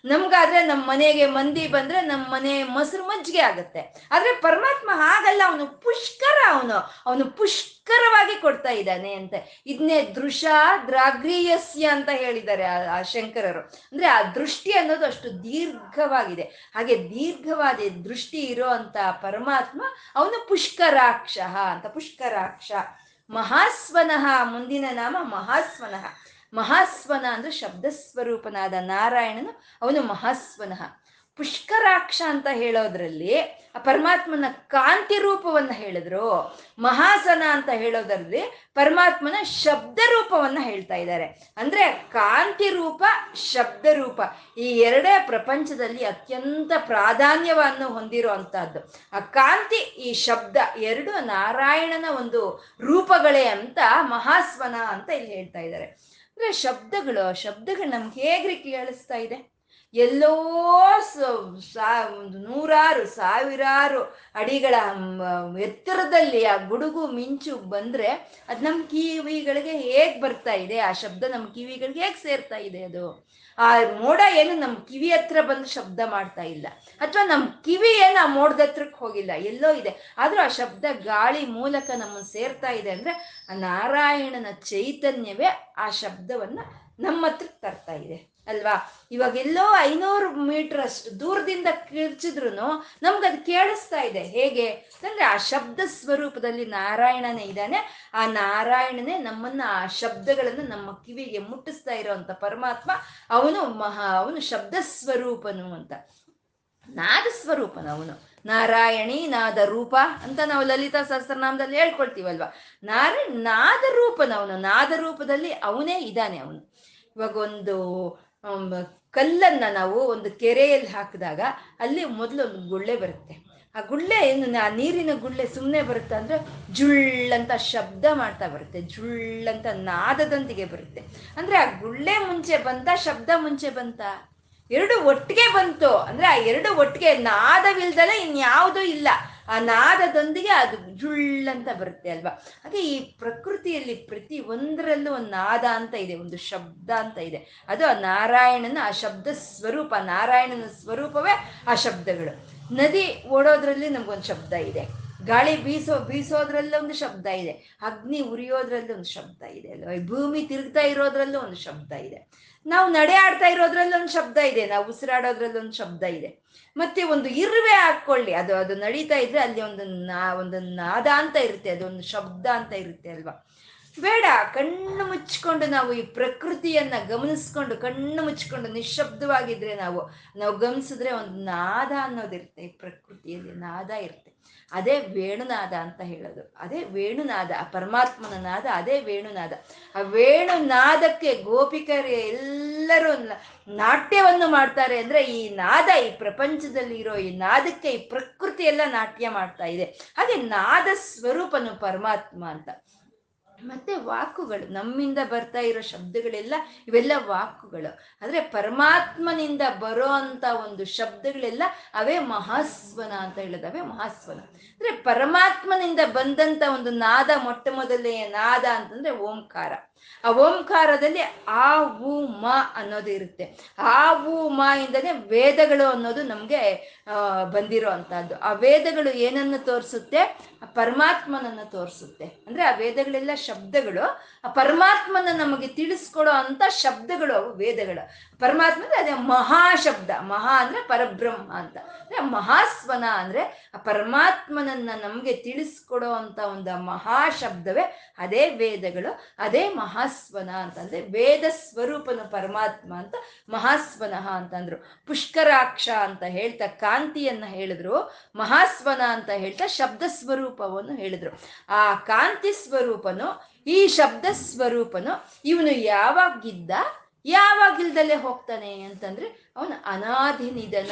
ನಮ್ಗಾದ್ರೆ ನಮ್ಮ ಮನೆಗೆ ಮಂದಿ ಬಂದ್ರೆ ನಮ್ಮ ಮನೆ ಮೊಸರು ಮಜ್ಜಿಗೆ ಆಗುತ್ತೆ. ಆದ್ರೆ ಪರಮಾತ್ಮ ಹಾಗಲ್ಲ, ಅವನು ಪುಷ್ಕರ ಅವನು. ಅವನು ಪುಷ್ಕರವಾಗಿ ಕೊಡ್ತಾ ಇದ್ದಾನೆ ಅಂತ. ಇದನ್ನೇ ದೃಷ ದ್ರಾಗ್ರೀಯಸ್ಯ ಅಂತ ಹೇಳಿದ್ದಾರೆ ಆ ಶಂಕರರು. ಅಂದ್ರೆ ಆ ದೃಷ್ಟಿ ಅನ್ನೋದು ಅಷ್ಟು ದೀರ್ಘವಾಗಿದೆ. ಹಾಗೆ ದೀರ್ಘವಾದ ದೃಷ್ಟಿ ಇರೋ ಅಂತ ಪರಮಾತ್ಮ ಅವನು ಪುಷ್ಕರಾಕ್ಷ ಅಂತ, ಪುಷ್ಕರಾಕ್ಷ. ಮಹಾಸ್ವನಃ ಮುಂದಿನ ನಾಮ ಮಹಾಸ್ವನಃ. ಮಹಾಸ್ವನ ಅಂದ್ರೆ ಶಬ್ದ ಸ್ವರೂಪನಾದ ನಾರಾಯಣನು ಅವನು ಮಹಾಸ್ವನಃ. ಪುಷ್ಕರಾಕ್ಷ ಅಂತ ಹೇಳೋದ್ರಲ್ಲಿ ಆ ಪರಮಾತ್ಮನ ಕಾಂತಿ ರೂಪವನ್ನ ಹೇಳಿದ್ರು. ಮಹಾಸನ ಅಂತ ಹೇಳೋದ್ರಲ್ಲಿ ಪರಮಾತ್ಮನ ಶಬ್ದ ರೂಪವನ್ನ ಹೇಳ್ತಾ ಇದ್ದಾರೆ. ಅಂದ್ರೆ ಕಾಂತಿ ರೂಪ, ಶಬ್ದ ರೂಪ ಈ ಎರಡೇ ಪ್ರಪಂಚದಲ್ಲಿ ಅತ್ಯಂತ ಪ್ರಾಧಾನ್ಯವನ್ನು ಹೊಂದಿರುವಂತಹದ್ದು ಆ ಕಾಂತಿ, ಈ ಶಬ್ದ ಎರಡು ನಾರಾಯಣನ ಒಂದು ರೂಪಗಳೇ ಅಂತ ಮಹಾಸ್ವನ ಅಂತ ಇಲ್ಲಿ ಹೇಳ್ತಾ ಇದ್ದಾರೆ. ಅಂದ್ರೆ ಶಬ್ದಗಳು ಶಬ್ದಗಳು ನಮ್ಗೆ ಹೇಗ್ರಿ ಕೇಳಿಸ್ತಾ ಇದೆ? ಎಲ್ಲೋ ಒಂದು ನೂರಾರು, ಸಾವಿರಾರು ಅಡಿಗಳ ಎತ್ತರದಲ್ಲಿ ಆ ಗುಡುಗು ಮಿಂಚು ಬಂದ್ರೆ ಅದು ನಮ್ಮ ಕಿವಿಗಳಿಗೆ ಹೇಗ್ ಬರ್ತಾ ಇದೆ? ಆ ಶಬ್ದ ನಮ್ಮ ಕಿವಿಗಳಿಗೆ ಹೇಗ್ ಸೇರ್ತಾ ಇದೆ ಅದು? ಆ ಮೋಡ ಏನು ನಮ್ಮ ಕಿವಿ ಹತ್ರ ಬಂದು ಶಬ್ದ ಮಾಡ್ತಾ ಇಲ್ಲ. ಅಥವಾ ನಮ್ಮ ಕಿವಿ ಏನು ಆ ಮೋಡದ ಹತ್ರಕ್ಕೆ ಹೋಗಿಲ್ಲ, ಎಲ್ಲೋ ಇದೆ. ಆದ್ರೂ ಆ ಶಬ್ದ ಗಾಳಿ ಮೂಲಕ ನಮ್ಮನ್ನು ಸೇರ್ತಾ ಇದೆ ಅಂದ್ರೆ ಆ ನಾರಾಯಣನ ಚೈತನ್ಯವೇ ಆ ಶಬ್ದವನ್ನ ನಮ್ಮ ಹತ್ರಕ್ಕೆ ತರ್ತಾ ಇದೆ. ಅಲ್ವಾ? ಇವಾಗ ಎಲ್ಲೋ ಐನೂರು ಮೀಟರ್ ಅಷ್ಟು ದೂರದಿಂದ ಕಿರ್ಚಿದ್ರು ನಮ್ಗೆ ಅದು ಕೇಳಿಸ್ತಾ ಇದೆ. ಹೇಗೆ? ಅಂದ್ರೆ ಆ ಶಬ್ದ ಸ್ವರೂಪದಲ್ಲಿ ನಾರಾಯಣನೇ ಇದ್ದಾನೆ. ಆ ನಾರಾಯಣನೇ ನಮ್ಮನ್ನ ಆ ಶಬ್ದಗಳನ್ನು ನಮ್ಮ ಕಿವಿಗೆ ಮುಟ್ಟಿಸ್ತಾ ಇರೋಂಥ ಪರಮಾತ್ಮ ಅವನು ಮಹಾ, ಅವನು ಶಬ್ದ ಸ್ವರೂಪನು ಅಂತ. ನಾದ ಸ್ವರೂಪನ ಅವನು. ನಾರಾಯಣಿ ನಾದ ರೂಪ ಅಂತ ನಾವು ಲಲಿತಾ ಸಹಸ್ರನಾಮದಲ್ಲಿ ಹೇಳ್ಕೊಳ್ತೀವಲ್ವಾ? ನಾರಾಯಣ ನಾದ ರೂಪನವನು ನಾದ ರೂಪದಲ್ಲಿ ಅವನೇ ಇದ್ದಾನೆ ಅವನು. ಇವಾಗ ಒಂದು ಕಲ್ಲನ್ನ ನಾವು ಒಂದು ಕೆರೆಯಲ್ಲಿ ಹಾಕಿದಾಗ ಅಲ್ಲಿ ಮೊದಲು ಒಂದು ಗುಳ್ಳೆ ಬರುತ್ತೆ. ಆ ಗುಳ್ಳೆ ಏನು, ಆ ನೀರಿನ ಗುಳ್ಳೆ ಸುಮ್ಮನೆ ಬರುತ್ತೆ ಅಂದ್ರೆ ಜುಳ್ಳಂತ ಶಬ್ದ ಮಾಡ್ತಾ ಬರುತ್ತೆ ಜುಳ್ಳಂತ ನಾದದೊಂದಿಗೆ ಬರುತ್ತೆ. ಅಂದ್ರೆ ಆ ಗುಳ್ಳೆ ಮುಂಚೆ ಬಂತ, ಶಬ್ದ ಮುಂಚೆ ಬಂತ? ಎರಡು ಒಟ್ಟಿಗೆ ಬಂತು. ಅಂದ್ರೆ ಆ ಎರಡು ಒಟ್ಟಿಗೆ ನಾದವಿಲ್ದಲೆ ಇನ್ಯಾವುದೂ ಇಲ್ಲ. ಆ ನಾದದೊಂದಿಗೆ ಅದು ಜುಳ್ಳಂತ ಬರುತ್ತೆ ಅಲ್ವಾ? ಹಾಗೆ ಈ ಪ್ರಕೃತಿಯಲ್ಲಿ ಪ್ರತಿ ಒಂದರಲ್ಲೂ ಒಂದು ನಾದ ಅಂತ ಇದೆ, ಒಂದು ಶಬ್ದ ಅಂತ ಇದೆ. ಅದು ಆ ನಾರಾಯಣನ, ಆ ಶಬ್ದ ಸ್ವರೂಪ ನಾರಾಯಣನ ಸ್ವರೂಪವೇ ಆ ಶಬ್ದಗಳು. ನದಿ ಓಡೋದ್ರಲ್ಲಿ ನಮ್ಗೊಂದು ಶಬ್ದ ಇದೆ. ಗಾಳಿ ಬೀಸೋ, ಬೀಸೋದ್ರಲ್ಲೇ ಒಂದು ಶಬ್ದ ಇದೆ. ಅಗ್ನಿ ಉರಿಯೋದ್ರಲ್ಲೂ ಒಂದು ಶಬ್ದ ಇದೆ ಅಲ್ವಾ? ಭೂಮಿ ತಿರುಗ್ತಾ ಇರೋದ್ರಲ್ಲೂ ಒಂದು ಶಬ್ದ ಇದೆ. ನಾವು ನಡೆ ಆಡ್ತಾ ಇರೋದ್ರಲ್ಲಿ ಒಂದು ಶಬ್ದ ಇದೆ, ನಾವು ಉಸಿರಾಡೋದ್ರಲ್ಲಿ ಒಂದು ಶಬ್ದ ಇದೆ. ಮತ್ತೆ ಒಂದು ಇರುವೆ ಹಾಕೊಳ್ಳಿ, ಅದು ಅದು ನಡೀತಾ ಇದ್ರೆ ಅಲ್ಲಿ ಒಂದು ನಾ, ಒಂದು ನಾದ ಅಂತ ಇರುತ್ತೆ ಅದೊಂದು ಶಬ್ದ ಅಂತ ಇರುತ್ತೆ ಅಲ್ವಾ? ಬೇಡ, ಕಣ್ಣು ಮುಚ್ಕೊಂಡು ನಾವು ಈ ಪ್ರಕೃತಿಯನ್ನ ಗಮನಿಸ್ಕೊಂಡು, ಕಣ್ಣು ಮುಚ್ಕೊಂಡು ನಿಶಬ್ದವಾಗಿದ್ರೆ ನಾವು ನಾವು ಗಮನಿಸಿದ್ರೆ ಒಂದು ನಾದ ಅನ್ನೋದಿರುತ್ತೆ, ಈ ಪ್ರಕೃತಿಯಲ್ಲಿ ನಾದ ಇರುತ್ತೆ. ಅದೇ ವೇಣುನಾದ ಅಂತ ಹೇಳೋದು. ಅದೇ ವೇಣುನಾದ, ಆ ಪರಮಾತ್ಮನ ನಾದ ಅದೇ ವೇಣುನಾದ. ಆ ವೇಣುನಾದಕ್ಕೆ ಗೋಪಿಕರು ಎಲ್ಲರೂ ನಾಟ್ಯವನ್ನು ಮಾಡ್ತಾರೆ ಅಂದ್ರೆ ಈ ನಾದ ಈ ಪ್ರಪಂಚದಲ್ಲಿ ಇರೋ ಈ ನಾದಕ್ಕೆ ಈ ಪ್ರಕೃತಿ ಎಲ್ಲ ನಾಟ್ಯ ಮಾಡ್ತಾ ಇದೆ. ಹಾಗೆ ನಾದ ಸ್ವರೂಪನು ಪರಮಾತ್ಮ ಅಂತ. ಮತ್ತೆ ವಾಕುಗಳು, ನಮ್ಮಿಂದ ಬರ್ತಾ ಇರೋ ಶಬ್ದಗಳೆಲ್ಲ ಇವೆಲ್ಲ ವಾಕುಗಳು. ಅಂದ್ರೆ ಪರಮಾತ್ಮನಿಂದ ಬರೋ ಅಂತ ಒಂದು ಶಬ್ದಗಳೆಲ್ಲ ಅವೇ ಮಹಾಸ್ವನ ಅಂತ ಹೇಳಿದವೆ ಮಹಾಸ್ವನ. ಅಂದ್ರೆ ಪರಮಾತ್ಮನಿಂದ ಬಂದಂತ ಒಂದು ನಾದ ಮೊಟ್ಟ ಮೊದಲನೆಯ ನಾದ ಅಂತಂದ್ರೆ ಓಂಕಾರ. ಆ ಓಂಕಾರದಲ್ಲಿ ಆ ಉ ಮ ಅನ್ನೋದು ಇರುತ್ತೆ. ಆ ಉ ಮ ಇಂದನೇ ವೇದಗಳು ಅನ್ನೋದು ನಮ್ಗೆ ಬಂದಿರೋ ಅಂತದ್ದು ಆ ವೇದಗಳು ಏನನ್ನು ತೋರಿಸುತ್ತೆ? ಪರಮಾತ್ಮನನ್ನ ತೋರಿಸುತ್ತೆ. ಅಂದ್ರೆ ಆ ವೇದಗಳೆಲ್ಲ ಶಬ್ದಗಳು. ಆ ಪರಮಾತ್ಮನ ನಮಗೆ ತಿಳಿಸ್ಕೊಡೋ ಅಂತ ಶಬ್ದಗಳು ವೇದಗಳು. ಪರಮಾತ್ಮ ಅಂದ್ರೆ ಅದೇ ಮಹಾಶಬ್ದ, ಮಹಾ ಅಂದ್ರೆ ಪರಬ್ರಹ್ಮ ಅಂತ. ಅಂದ್ರೆ ಮಹಾಸ್ವನ ಅಂದ್ರೆ ಆ ಪರಮಾತ್ಮನನ್ನ ನಮ್ಗೆ ತಿಳಿಸ್ಕೊಡೋ ಅಂತ ಒಂದು ಮಹಾಶಬ್ದವೇ ಅದೇ ವೇದಗಳು, ಅದೇ ಮಹಾಸ್ವನ ಅಂತಂದ್ರೆ ವೇದ ಸ್ವರೂಪನ ಪರಮಾತ್ಮ ಅಂತ ಮಹಾಸ್ವನ ಅಂತಂದ್ರು ಪುಷ್ಕರಾಕ್ಷ ಅಂತ ಹೇಳ್ತಾ ಕಾಂತಿಯನ್ನ ಹೇಳಿದ್ರು, ಮಹಾಸ್ವನ ಅಂತ ಹೇಳ್ತಾ ಶಬ್ದ ಸ್ವರೂಪವನ್ನು ಹೇಳಿದ್ರು. ಆ ಕಾಂತಿ ಸ್ವರೂಪನು, ಈ ಶಬ್ದ ಸ್ವರೂಪನು ಇವನು ಯಾವಾಗಿದ್ದ? ಯಾವಾಗಿಲ್ದಲ್ಲೇ ಹೋಗ್ತಾನೆ ಅಂತಂದ್ರೆ ಅವನು ಅನಾದಿ ನಿಧನ,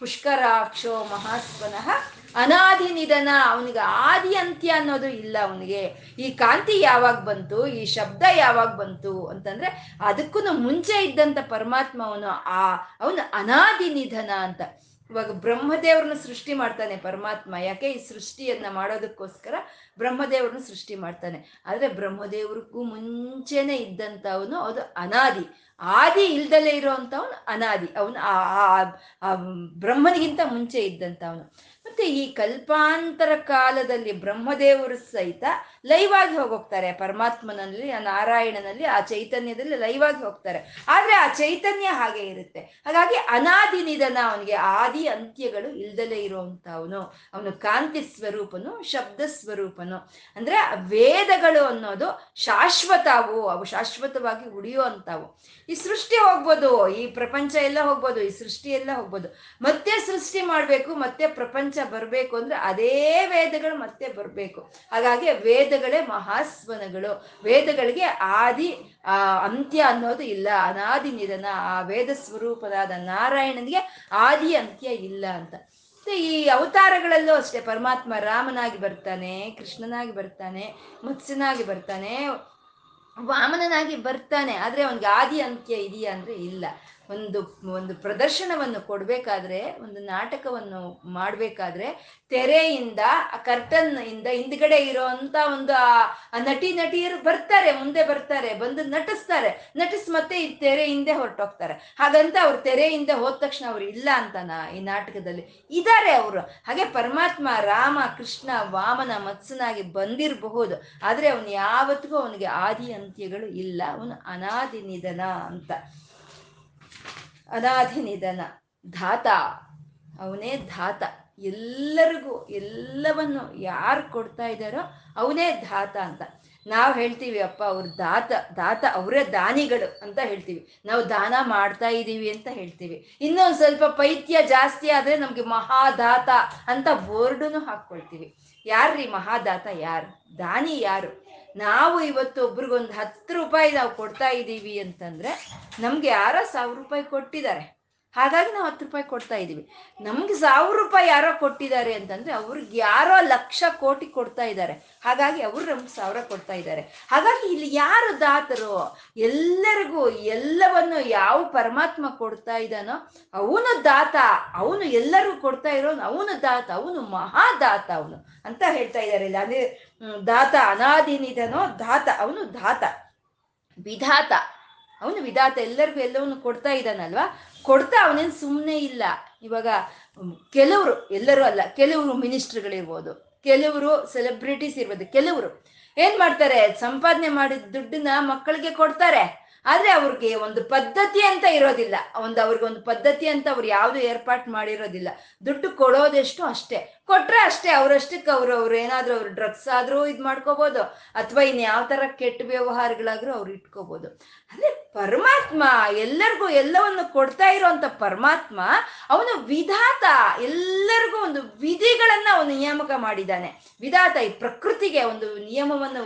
ಪುಷ್ಕರಾಕ್ಷೋ ಮಹಾತ್ಮನಃ ಅನಾದಿ ನಿಧನ. ಅವನಿಗೆ ಆದಿ ಅಂತ್ಯ ಅನ್ನೋದು ಇಲ್ಲ ಅವನಿಗೆ. ಈ ಕಾಂತಿ ಯಾವಾಗ ಬಂತು, ಈ ಶಬ್ದ ಯಾವಾಗ ಬಂತು ಅಂತಂದ್ರೆ ಅದಕ್ಕೂ ಮುಂಚೆ ಇದ್ದಂತ ಪರಮಾತ್ಮ ಅವನು ಆ, ಅವನು ಅನಾದಿ ನಿಧನ ಅಂತ. ಇವಾಗ ಬ್ರಹ್ಮದೇವ್ರನ್ನ ಸೃಷ್ಟಿ ಮಾಡ್ತಾನೆ ಪರಮಾತ್ಮ. ಯಾಕೆ? ಈ ಸೃಷ್ಟಿಯನ್ನ ಮಾಡೋದಕ್ಕೋಸ್ಕರ ಬ್ರಹ್ಮದೇವ್ರನ್ನ ಸೃಷ್ಟಿ ಮಾಡ್ತಾನೆ. ಆದ್ರೆ ಬ್ರಹ್ಮದೇವ್ರಿಗೂ ಮುಂಚೆನೆ ಇದ್ದಂಥವನು ಅದು ಅನಾದಿ. ಆದಿ ಇಲ್ದಲೇ ಇರೋವಂಥವನು ಅನಾದಿ. ಅವನು ಆ ಬ್ರಹ್ಮನಿಗಿಂತ ಮುಂಚೆ ಇದ್ದಂಥವನು. ಮತ್ತೆ ಈ ಕಲ್ಪಾಂತರ ಕಾಲದಲ್ಲಿ ಬ್ರಹ್ಮದೇವರು ಸಹಿತ ಲೈವ್ ಆಗಿ ಪರಮಾತ್ಮನಲ್ಲಿ, ಆ ನಾರಾಯಣನಲ್ಲಿ, ಆ ಚೈತನ್ಯದಲ್ಲಿ ಲೈವ್ ಆಗಿ ಹೋಗ್ತಾರೆ. ಆದ್ರೆ ಆ ಚೈತನ್ಯ ಹಾಗೆ ಇರುತ್ತೆ. ಹಾಗಾಗಿ ಅನಾದಿ ನಿಧನ ಅವನಿಗೆ, ಆದಿ ಅಂತ್ಯಗಳು ಇಲ್ದಲೇ ಇರುವಂತವನು ಅವನು ಕಾಂತಿ ಸ್ವರೂಪನು, ಶಬ್ದ ಸ್ವರೂಪನು. ಅಂದ್ರೆ ವೇದಗಳು ಅನ್ನೋದು ಶಾಶ್ವತ ಅವು ಅವು ಶಾಶ್ವತವಾಗಿ ಉಳಿಯುವಂತವು ಈ ಸೃಷ್ಟಿ ಹೋಗ್ಬೋದು, ಈ ಪ್ರಪಂಚ ಎಲ್ಲ ಹೋಗ್ಬೋದು, ಈ ಸೃಷ್ಟಿ ಎಲ್ಲ ಹೋಗ್ಬೋದು. ಮತ್ತೆ ಸೃಷ್ಟಿ ಮಾಡ್ಬೇಕು, ಮತ್ತೆ ಪ್ರಪಂಚ ಬರಬೇಕು ಅಂದ್ರೆ ಅದೇ ವೇದಗಳು ಮತ್ತೆ ಬರಬೇಕು. ಹಾಗಾಗಿ ವೇದಗಳೇ ಮಹಾಸ್ವನಗಳು. ವೇದಗಳಿಗೆ ಆದಿ ಅಂತ್ಯ ಅನ್ನೋದು ಇಲ್ಲ. ಅನಾದಿ ನಿಧನ, ಆ ವೇದ ಸ್ವರೂಪದಾದ ನಾರಾಯಣನಿಗೆ ಆದಿ ಅಂತ್ಯ ಇಲ್ಲ ಅಂತ. ಈ ಅವತಾರಗಳಲ್ಲೂ ಅಷ್ಟೇ ಪರಮಾತ್ಮ ರಾಮನಾಗಿ ಬರ್ತಾನೆ, ಕೃಷ್ಣನಾಗಿ ಬರ್ತಾನೆ, ಮತ್ಸ್ಯನಾಗಿ ಬರ್ತಾನೆ, ವಾಮನನಾಗಿ ಬರ್ತಾನೆ. ಆದ್ರೆ ಅವನಿಗೆ ಆದಿ ಅಂತ್ಯ ಇದೆಯಾ ಅಂದರೆ ಇಲ್ಲ. ಒಂದು ಒಂದು ಪ್ರದರ್ಶನವನ್ನು ಕೊಡಬೇಕಾದ್ರೆ, ಒಂದು ನಾಟಕವನ್ನು ಮಾಡಬೇಕಾದ್ರೆ ತೆರೆಯಿಂದ ಆ ಕರ್ಟನ್ ಇಂದ ಹಿಂದ್ಗಡೆ ಇರೋಂತ ಒಂದು, ಆ ನಟಿ, ನಟಿಯರು ಬರ್ತಾರೆ, ಮುಂದೆ ಬರ್ತಾರೆ, ಬಂದು ನಟಿಸ್ತಾರೆ. ನಟಿಸ್ ಮತ್ತೆ ಈ ತೆರೆ ಹಿಂದೆ ಹೊರಟೋಗ್ತಾರೆ. ಹಾಗಂತ ಅವ್ರು ತೆರೆಯಿಂದ ಹೋದ ತಕ್ಷಣ ಅವ್ರು ಇಲ್ಲ ಅಂತಾನ ಈ ನಾಟಕದಲ್ಲಿ. ಇದ್ದಾರೆ ಅವರು. ಹಾಗೆ ಪರಮಾತ್ಮ, ರಾಮ, ಕೃಷ್ಣ, ವಾಮನ ಮತ್ಸನಾಗಿ ಬಂದಿರಬಹುದು. ಆದ್ರೆ ಅವನು ಯಾವತ್ತಿಗೂ ಅವನಿಗೆ ಆದಿ ಅಂತ್ಯಗಳು ಇಲ್ಲ. ಅವನು ಅನಾದಿ ನಿಧನ ಅಂತ. ಅನಾದಿ ನಿಧನ, ಧಾತ, ಅವನೇ ಧಾತ. ಎಲ್ಲರಿಗೂ ಎಲ್ಲವನ್ನು ಯಾರು ಕೊಡ್ತಾ ಇದ್ದಾರೋ ಅವನೇ ಧಾತ ಅಂತ. ನಾವು ಹೇಳ್ತೀವಿ, ಅಪ್ಪ, ಅವ್ರ ದಾತ ದಾತ ಅವರೇ ದಾನಿಗಳು ಅಂತ ಹೇಳ್ತೀವಿ. ನಾವು ದಾನ ಮಾಡ್ತಾ ಇದ್ದೀವಿ ಅಂತ ಹೇಳ್ತೀವಿ. ಇನ್ನೊಂದು ಸ್ವಲ್ಪ ಪೈತ್ಯ ಜಾಸ್ತಿ ಆದರೆ ನಮಗೆ ಮಹಾದಾತ ಅಂತ ಬೋರ್ಡನ್ನು ಹಾಕ್ಕೊಳ್ತೀವಿ. ಯಾರ್ರೀ ಮಹಾದಾತ ಯಾರು? ದಾನಿ ಯಾರು? ನಾವು ಇವತ್ತು ಒಬ್ರಿಗೊಂದು ಹತ್ತು ರೂಪಾಯಿ ನಾವು ಕೊಡ್ತಾ ಇದ್ದೀವಿ ಅಂತಂದ್ರೆ ನಮ್ಗೆ ಯಾರೋ ಸಾವಿರ ರೂಪಾಯಿ ಕೊಟ್ಟಿದ್ದಾರೆ. ಹಾಗಾಗಿ ನಾವು ಹತ್ತು ರೂಪಾಯಿ ಕೊಡ್ತಾ ಇದ್ದೀವಿ. ನಮ್ಗೆ ಸಾವಿರ ರೂಪಾಯಿ ಯಾರೋ ಕೊಟ್ಟಿದ್ದಾರೆ ಅಂತಂದ್ರೆ ಅವ್ರಿಗೆ ಯಾರೋ ಲಕ್ಷ ಕೋಟಿ ಕೊಡ್ತಾ ಇದ್ದಾರೆ. ಹಾಗಾಗಿ ಅವರು ನಮ್ಗೆ ಸಾವಿರ ಕೊಡ್ತಾ ಇದ್ದಾರೆ. ಹಾಗಾಗಿ ಇಲ್ಲಿ ಯಾರು ದಾತರು? ಎಲ್ಲರಿಗೂ ಎಲ್ಲವನ್ನು ಯಾವ ಪರಮಾತ್ಮ ಕೊಡ್ತಾ ಇದ್ದಾನೋ ಅವನು ದಾತ. ಅವನು ಎಲ್ಲರಿಗೂ ಕೊಡ್ತಾ ಇರೋನು ಅವನು ದಾತ. ಅವನು ಮಹಾದಾತ ಅವನು ಅಂತ ಹೇಳ್ತಾ ಇದ್ದಾರೆ ಇಲ್ಲ. ಅಂದ್ರೆ ದಾತ ಅನಾದಿನಿದನೋ ದಾತ ಅವನು ದಾತ. ವಿಧಾತ. ಅವನು ವಿಧಾತ. ಎಲ್ಲರಿಗೂ ಎಲ್ಲವನ್ನು ಕೊಡ್ತಾ ಇದ್ದಾನಲ್ವಾ? ಕೊಡ್ತಾ ಅವನೇನು ಸುಮ್ಮನೆ ಇಲ್ಲ. ಇವಾಗ ಕೆಲವರು, ಎಲ್ಲರೂ ಅಲ್ಲ, ಕೆಲವರು ಮಿನಿಸ್ಟ್ರ್ಗಳಿರ್ಬೋದು, ಕೆಲವರು ಸೆಲೆಬ್ರಿಟೀಸ್ ಇರ್ಬೋದು, ಕೆಲವರು ಏನ್ ಮಾಡ್ತಾರೆ, ಸಂಪಾದನೆ ಮಾಡಿದ ದುಡ್ಡನ್ನ ಮಕ್ಕಳಿಗೆ ಕೊಡ್ತಾರೆ. ಆದ್ರೆ ಅವ್ರಿಗೆ ಒಂದು ಪದ್ಧತಿ ಅಂತ ಇರೋದಿಲ್ಲ. ಒಂದು ಅವ್ರಿಗೆ ಒಂದು ಪದ್ಧತಿ ಅಂತ ಅವ್ರು ಯಾವ್ದು ಏರ್ಪಾಟ್ ಮಾಡಿರೋದಿಲ್ಲ. ದುಡ್ಡು ಕೊಡೋದೆಷ್ಟು ಅಷ್ಟೇ. ಕೊಟ್ರೆ ಅಷ್ಟೇ, ಅವ್ರಷ್ಟಕ್ಕೆ ಅವ್ರು ಅವ್ರು ಏನಾದ್ರೂ ಅವ್ರು ಡ್ರಗ್ಸ್ ಆದ್ರೂ ಇದ್ ಮಾಡ್ಕೋಬಹುದು ಅಥವಾ ಇನ್ ಯಾವ ತರ ಕೆಟ್ಟ ವ್ಯವಹಾರಗಳಾದ್ರೂ ಅವ್ರು ಇಟ್ಕೋಬಹುದು ಅಂದ್ರೆ ಪರಮಾತ್ಮ ಎಲ್ಲರಿಗೂ ಎಲ್ಲವನ್ನು ಕೊಡ್ತಾ ಇರೋಂತ ಪರಮಾತ್ಮ, ಅವನು ವಿಧಾತ ಎಲ್ಲರಿಗೂ ಒಂದು ವಿಧಿಗಳನ್ನ ಅವನು ನಿಯಾಮಕ ಮಾಡಿದ್ದಾನೆ. ವಿಧಾತ ಈ ಪ್ರಕೃತಿಗೆ ಒಂದು ನಿಯಮವನ್ನು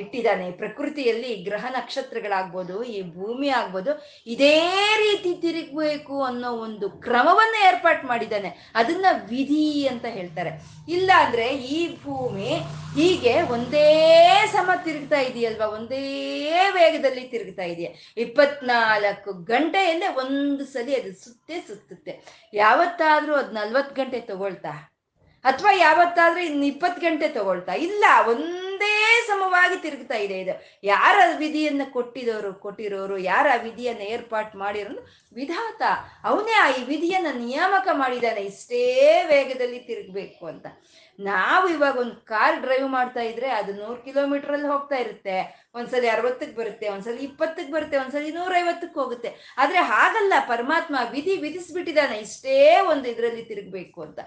ಇಟ್ಟಿದ್ದಾನೆ. ಪ್ರಕೃತಿಯಲ್ಲಿ ಗ್ರಹ ನಕ್ಷತ್ರಗಳಾಗ್ಬೋದು, ಈ ಭೂಮಿ ಆಗ್ಬೋದು, ಇದೇ ರೀತಿ ತಿರುಗಬೇಕು ಅನ್ನೋ ಒಂದು ಕ್ರಮವನ್ನ ಏರ್ಪಾಟ್ ಮಾಡಿದ್ದಾನೆ. ಅದನ್ನ ವಿಧಿ ಅಂತ ಹೇಳ್ತಾರೆ. ಇಲ್ಲ ಅಂದ್ರೆ ಈ ಭೂಮಿ ಹೀಗೆ ಒಂದೇ ಸಮ ತಿರುಗ್ತಾ ಇದೆಯಲ್ವಾ? ಒಂದೇ ವೇಗದಲ್ಲಿ ತಿರುಗ್ತಾ ಇದೆಯಾ? ಇಪ್ಪತ್ನಾಲ್ಕು ಗಂಟೆಯಲ್ಲೇ ಒಂದು ಸಲ ಅದು ಸುತ್ತೇ ಸುತ್ತುತ್ತೆ. ಯಾವತ್ತಾದ್ರೂ ಅದ್ ನಲ್ವತ್ತು ಗಂಟೆ ತಗೊಳ್ತಾ? ಅಥವಾ ಯಾವತ್ತಾದ್ರೂ ಇನ್ನು ಇಪ್ಪತ್ತು ಗಂಟೆ ತಗೊಳ್ತಾ? ಇಲ್ಲ, ಒಂದೇ ಸಮವಾಗಿ ತಿರುಗ್ತಾ ಇದೆ ಇದು. ಯಾರ ವಿಧಿಯನ್ನ ಕೊಟ್ಟಿದವರು ಕೊಟ್ಟಿರೋರು, ಯಾರ ವಿಧಿಯನ್ನ ಏರ್ಪಾಟ್ ಮಾಡಿರೋನು ವಿಧಾತ. ಅವನೇ ಆ ಈ ವಿಧಿಯನ್ನ ನಿಯಾಮಕ ಮಾಡಿದ್ದಾನೆ. ಇಷ್ಟೇ ವೇಗದಲ್ಲಿ ತಿರುಗಬೇಕು ಅಂತ. ನಾವು ಇವಾಗ ಒಂದು ಕಾರ್ ಡ್ರೈವ್ ಮಾಡ್ತಾ ಇದ್ರೆ ಅದು ನೂರು ಕಿಲೋಮೀಟರ್ ಅಲ್ಲಿ ಹೋಗ್ತಾ ಇರುತ್ತೆ. ಒಂದ್ಸಲಿ ಅರವತ್ತಕ್ಕೆ ಬರುತ್ತೆ, ಒಂದ್ಸಲಿ ಇಪ್ಪತ್ತಕ್ಕೆ ಬರುತ್ತೆ, ಒಂದ್ಸಲಿ ನೂರೈವತ್ತಕ್ಕೆ ಹೋಗುತ್ತೆ. ಆದ್ರೆ ಹಾಗಲ್ಲ, ಪರಮಾತ್ಮ ವಿಧಿ ವಿಧಿಸ್ಬಿಟ್ಟಿದ್ದಾನೆ. ಇಷ್ಟೇ ಒಂದು ಇದರಲ್ಲಿ ತಿರುಗಬೇಕು ಅಂತ.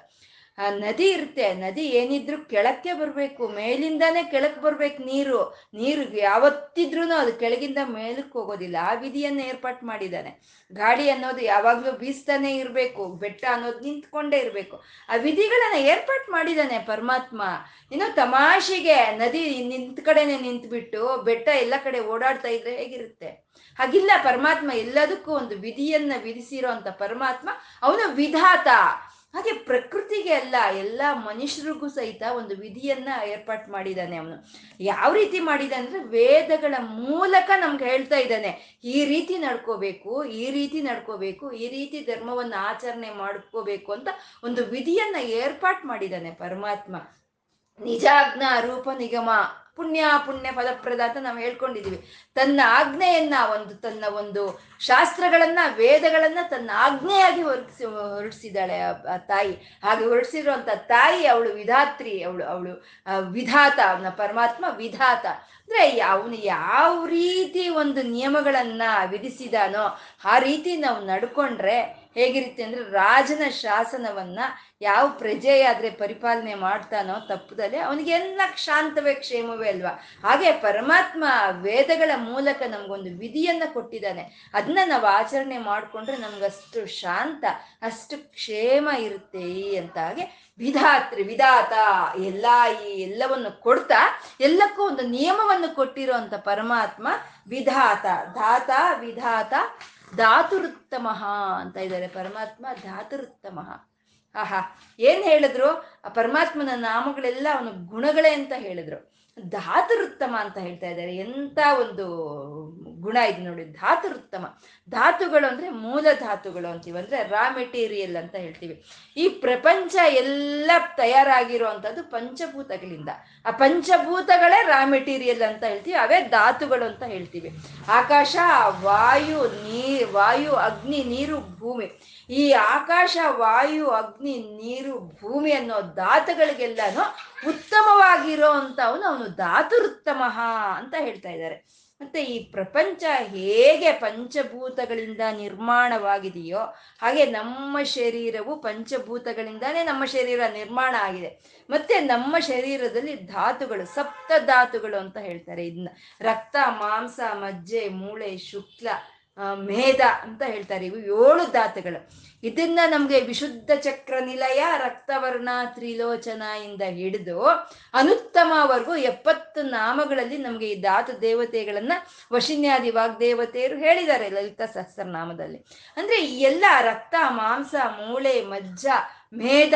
ಆ ನದಿ ಇರುತ್ತೆ, ನದಿ ಏನಿದ್ರು ಕೆಳಕ್ಕೆ ಬರಬೇಕು, ಮೇಲಿಂದಾನೇ ಕೆಳಕ್ಕೆ ಬರ್ಬೇಕು ನೀರು. ನೀರು ಯಾವತ್ತಿದ್ರೂ ಅದು ಕೆಳಗಿಂದ ಮೇಲಕ್ಕೆ ಹೋಗೋದಿಲ್ಲ. ಆ ವಿಧಿಯನ್ನ ಏರ್ಪಾಟ್ ಮಾಡಿದ್ದಾನೆ. ಗಾಳಿ ಅನ್ನೋದು ಯಾವಾಗಲೂ ಬೀಸ್ತಾನೆ ಇರಬೇಕು, ಬೆಟ್ಟ ಅನ್ನೋದು ನಿಂತ್ಕೊಂಡೇ ಇರಬೇಕು. ಆ ವಿಧಿಗಳನ್ನ ಏರ್ಪಾಟ್ ಮಾಡಿದ್ದಾನೆ ಪರಮಾತ್ಮ. ಇನ್ನು ತಮಾಷೆಗೆ ನದಿ ನಿಂತ ಕಡೆನೆ ನಿಂತ್ಬಿಟ್ಟು ಬೆಟ್ಟ ಎಲ್ಲ ಕಡೆ ಓಡಾಡ್ತಾ ಇದ್ರೆ ಹೇಗಿರುತ್ತೆ? ಹಾಗಿಲ್ಲ, ಪರಮಾತ್ಮ ಎಲ್ಲದಕ್ಕೂ ಒಂದು ವಿಧಿಯನ್ನ ವಿಧಿಸಿರೋ ಅಂತ ಪರಮಾತ್ಮ ಅವನು ವಿಧಾತ. ಹಾಗೆ ಪ್ರಕೃತಿಗೆ ಅಲ್ಲ, ಎಲ್ಲ ಮನುಷ್ಯರಿಗೂ ಸಹಿತ ಒಂದು ವಿಧಿಯನ್ನ ಏರ್ಪಾಟ್ ಮಾಡಿದ್ದಾನೆ ಅವನು. ಯಾವ ರೀತಿ ಮಾಡಿದಾನೆ ಅಂದ್ರೆ ವೇದಗಳ ಮೂಲಕ ನಮ್ಗೆ ಹೇಳ್ತಾ ಇದ್ದಾನೆ, ಈ ರೀತಿ ನಡ್ಕೋಬೇಕು, ಈ ರೀತಿ ನಡ್ಕೋಬೇಕು, ಈ ರೀತಿ ಧರ್ಮವನ್ನು ಆಚರಣೆ ಮಾಡ್ಕೋಬೇಕು ಅಂತ ಒಂದು ವಿಧಿಯನ್ನ ಏರ್ಪಾಟ್ ಮಾಡಿದ್ದಾನೆ ಪರಮಾತ್ಮ. ನಿಜಾಜ್ಞ ರೂಪ ನಿಗಮ. ಪುಣ್ಯ ಪುಣ್ಯ ಅಂತ ನಾವು ಹೇಳ್ಕೊಂಡಿದೀವಿ. ತನ್ನ ಆಜ್ಞೆಯನ್ನ ಒಂದು, ತನ್ನ ಒಂದು ಶಾಸ್ತ್ರಗಳನ್ನ, ವೇದಗಳನ್ನ ತನ್ನ ಆಜ್ಞೆಯಾಗಿ ಹೊರಡಿಸಿ ಹೊರಡಿಸಿದ್ದಾಳೆ ಆ ತಾಯಿ. ಹಾಗೆ ಹೊರಡಿಸಿರುವಂತ ತಾಯಿ ಅವಳು ವಿಧಾತ್ರಿ, ಅವಳು ಅವಳು ವಿಧಾತ, ಅವನ ಪರಮಾತ್ಮ ವಿಧಾತ. ಅಂದ್ರೆ ಅವನು ಯಾವ ರೀತಿ ಒಂದು ನಿಯಮಗಳನ್ನ ವಿಧಿಸಿದಾನೋ ಆ ರೀತಿ ನಾವು ನಡ್ಕೊಂಡ್ರೆ ಹೇಗಿರುತ್ತೆ ಅಂದ್ರೆ ರಾಜನ ಶಾಸನವನ್ನ ಯಾವ ಪ್ರಜೆಯಾದ್ರೆ ಪರಿಪಾಲನೆ ಮಾಡ್ತಾನೋ ತಪ್ಪದಲ್ಲಿ ಅವನಿಗೆ ಎಲ್ಲ ಶಾಂತವೇ ಕ್ಷೇಮವೇ ಅಲ್ವಾ? ಹಾಗೆ ಪರಮಾತ್ಮ ವೇದಗಳ ಮೂಲಕ ನಮ್ಗೊಂದು ವಿಧಿಯನ್ನ ಕೊಟ್ಟಿದ್ದಾನೆ. ಅದನ್ನ ನಾವು ಆಚರಣೆ ಮಾಡಿಕೊಂಡ್ರೆ ನಮ್ಗಷ್ಟು ಶಾಂತ, ಅಷ್ಟು ಕ್ಷೇಮ ಇರುತ್ತೆ ಅಂತ ಹಾಗೆ ವಿಧಾತ್ರಿ, ವಿಧಾತ ಎಲ್ಲ ಈ ಎಲ್ಲವನ್ನು ಕೊಡ್ತಾ ಎಲ್ಲಕ್ಕೂ ಒಂದು ನಿಯಮವನ್ನು ಕೊಟ್ಟಿರುವಂತ ಪರಮಾತ್ಮ ವಿಧಾತ, ಧಾತ, ವಿಧಾತ ಧಾತುರುತ್ತಮ ಅಂತ ಇದ್ದಾರೆ ಪರಮಾತ್ಮ, ಧಾತುರುತ್ತಮ. ಆಹಾ, ಏನ್ ಹೇಳಿದ್ರು? ಆ ಪರಮಾತ್ಮನ ನಾಮಗಳೆಲ್ಲ ಅವನ ಗುಣಗಳೇ ಅಂತ ಹೇಳಿದ್ರು. ಧಾತುರುತ್ತಮ ಅಂತ ಹೇಳ್ತಾ ಇದ್ದಾರೆ. ಎಂತ ಒಂದು ಗುಣ ಇದೆ ನೋಡಿ. ಧಾತುರುತ್ತಮ ಧಾತುಗಳು ಅಂದ್ರೆ ಮೂಲ ಧಾತುಗಳು ಅಂತೀವಿ. ಅಂದ್ರೆ ರಾ ಮೆಟೀರಿಯಲ್ ಅಂತ ಹೇಳ್ತೀವಿ. ಈ ಪ್ರಪಂಚ ಎಲ್ಲ ತಯಾರಾಗಿರುವಂಥದ್ದು ಪಂಚಭೂತಗಳಿಂದ. ಆ ಪಂಚಭೂತಗಳೇ ರಾ ಮೆಟೀರಿಯಲ್ ಅಂತ ಹೇಳ್ತೀವಿ. ಅವೇ ಧಾತುಗಳು ಅಂತ ಹೇಳ್ತೀವಿ. ಆಕಾಶ, ವಾಯು, ನೀ, ವಾಯು, ಅಗ್ನಿ, ನೀರು, ಭೂಮಿ. ಈ ಆಕಾಶ, ವಾಯು, ಅಗ್ನಿ, ನೀರು, ಭೂಮಿ ಅನ್ನೋ ಧಾತುಗಳಿಗೆಲ್ಲಾನು ಉತ್ತಮವಾಗಿರೋ ಅಂತವನು ಅವನು ಧಾತುರುತ್ತಮಃ ಅಂತ ಹೇಳ್ತಾ ಇದ್ದಾರೆ. ಮತ್ತೆ ಈ ಪ್ರಪಂಚ ಹೇಗೆ ಪಂಚಭೂತಗಳಿಂದ ನಿರ್ಮಾಣವಾಗಿದೆಯೋ ಹಾಗೆ ನಮ್ಮ ಶರೀರವು ಪಂಚಭೂತಗಳಿಂದಾನೇ ನಮ್ಮ ಶರೀರ ನಿರ್ಮಾಣ ಆಗಿದೆ. ಮತ್ತೆ ನಮ್ಮ ಶರೀರದಲ್ಲಿ ಧಾತುಗಳು ಸಪ್ತ ಧಾತುಗಳು ಅಂತ ಹೇಳ್ತಾರೆ. ಇದನ್ನ ರಕ್ತ, ಮಾಂಸ, ಮಜ್ಜೆ, ಮೂಳೆ, ಶುಕ್ಲ ಮೇಧ ಅಂತ ಹೇಳ್ತಾರೆ. ಇವು ಏಳು ಧಾತುಗಳು. ಇದನ್ನ ನಮ್ಗೆ ವಿಶುದ್ಧ ಚಕ್ರ ನಿಲಯ ರಕ್ತವರ್ಣ ತ್ರಿಲೋಚನ ಇಂದ ಹಿಡಿದು ಅನುತ್ತಮವರೆಗೂ ಎಪ್ಪತ್ತು ನಾಮಗಳಲ್ಲಿ ನಮ್ಗೆ ಈ ಧಾತು ದೇವತೆಗಳನ್ನ ವಶಿನ್ಯಾದಿ ವಾಗ್ದೇವತೆಯರು ಹೇಳಿದ್ದಾರೆ ಲಲಿತಾ ಸಹಸ್ರನಾಮದಲ್ಲಿ. ಅಂದ್ರೆ ಎಲ್ಲ ರಕ್ತ, ಮಾಂಸ, ಮೂಳೆ, ಮಜ್ಜ, ಮೇಧ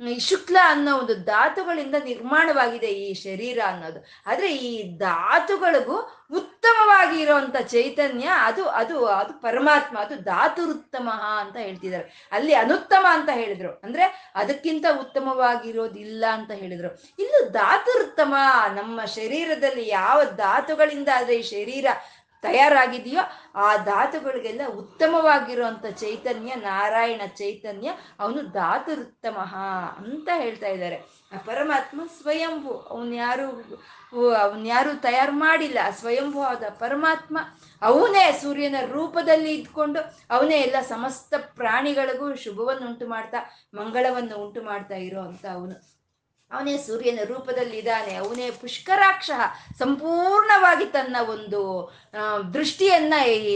ಈ ಶುಕ್ಲ ಅನ್ನೋ ಒಂದು ಧಾತುಗಳಿಂದ ನಿರ್ಮಾಣವಾಗಿದೆ ಈ ಶರೀರ ಅನ್ನೋದು. ಆದ್ರೆ ಈ ಧಾತುಗಳಿಗೂ ಉತ್ತಮವಾಗಿ ಇರೋಂಥ ಚೈತನ್ಯ ಅದು ಅದು ಅದು ಪರಮಾತ್ಮ, ಅದು ಧಾತುರುತ್ತಮ ಅಂತ ಹೇಳ್ತಿದ್ದಾರೆ. ಅಲ್ಲಿ ಅನುತ್ತಮ ಅಂತ ಹೇಳಿದ್ರು. ಅಂದ್ರೆ ಅದಕ್ಕಿಂತ ಉತ್ತಮವಾಗಿರೋದಿಲ್ಲ ಅಂತ ಹೇಳಿದ್ರು. ಇಲ್ಲೂ ಧಾತುರುತ್ತಮ ನಮ್ಮ ಶರೀರದಲ್ಲಿ ಯಾವ ಧಾತುಗಳಿಂದ ಆದ್ರೆ ಈ ಶರೀರ ತಯಾರಾಗಿದೆಯೋ ಆ ಧಾತುಗಳಿಗೆಲ್ಲ ಉತ್ತಮವಾಗಿರುವಂಥ ಚೈತನ್ಯ, ನಾರಾಯಣ ಚೈತನ್ಯ, ಅವನು ಧಾತುರುತ್ತಮ ಅಂತ ಹೇಳ್ತಾ ಇದ್ದಾರೆ. ಆ ಪರಮಾತ್ಮ ಸ್ವಯಂಭು ಅವನ್ಯಾರು ಯಾರು, ಅವನ್ ಯಾರು ತಯಾರು ಮಾಡಿಲ್ಲ. ಸ್ವಯಂಭು ಆದ ಪರಮಾತ್ಮ ಅವನೇ ಸೂರ್ಯನ ರೂಪದಲ್ಲಿ ಇದ್ಕೊಂಡು ಅವನೇ ಎಲ್ಲ ಸಮಸ್ತ ಪ್ರಾಣಿಗಳಿಗೂ ಶುಭವನ್ನು ಉಂಟು ಮಾಡ್ತಾ, ಮಂಗಳವನ್ನು ಉಂಟು ಮಾಡ್ತಾ ಇರೋ ಅವನು. ಅವನೇ ಸೂರ್ಯನ ರೂಪದಲ್ಲಿ ಇದ್ದಾನೆ ಅವನೇ ಪುಷ್ಕರಾಕ್ಷ ಸಂಪೂರ್ಣವಾಗಿ ತನ್ನ ಒಂದು ದೃಷ್ಟಿಯನ್ನ ಈ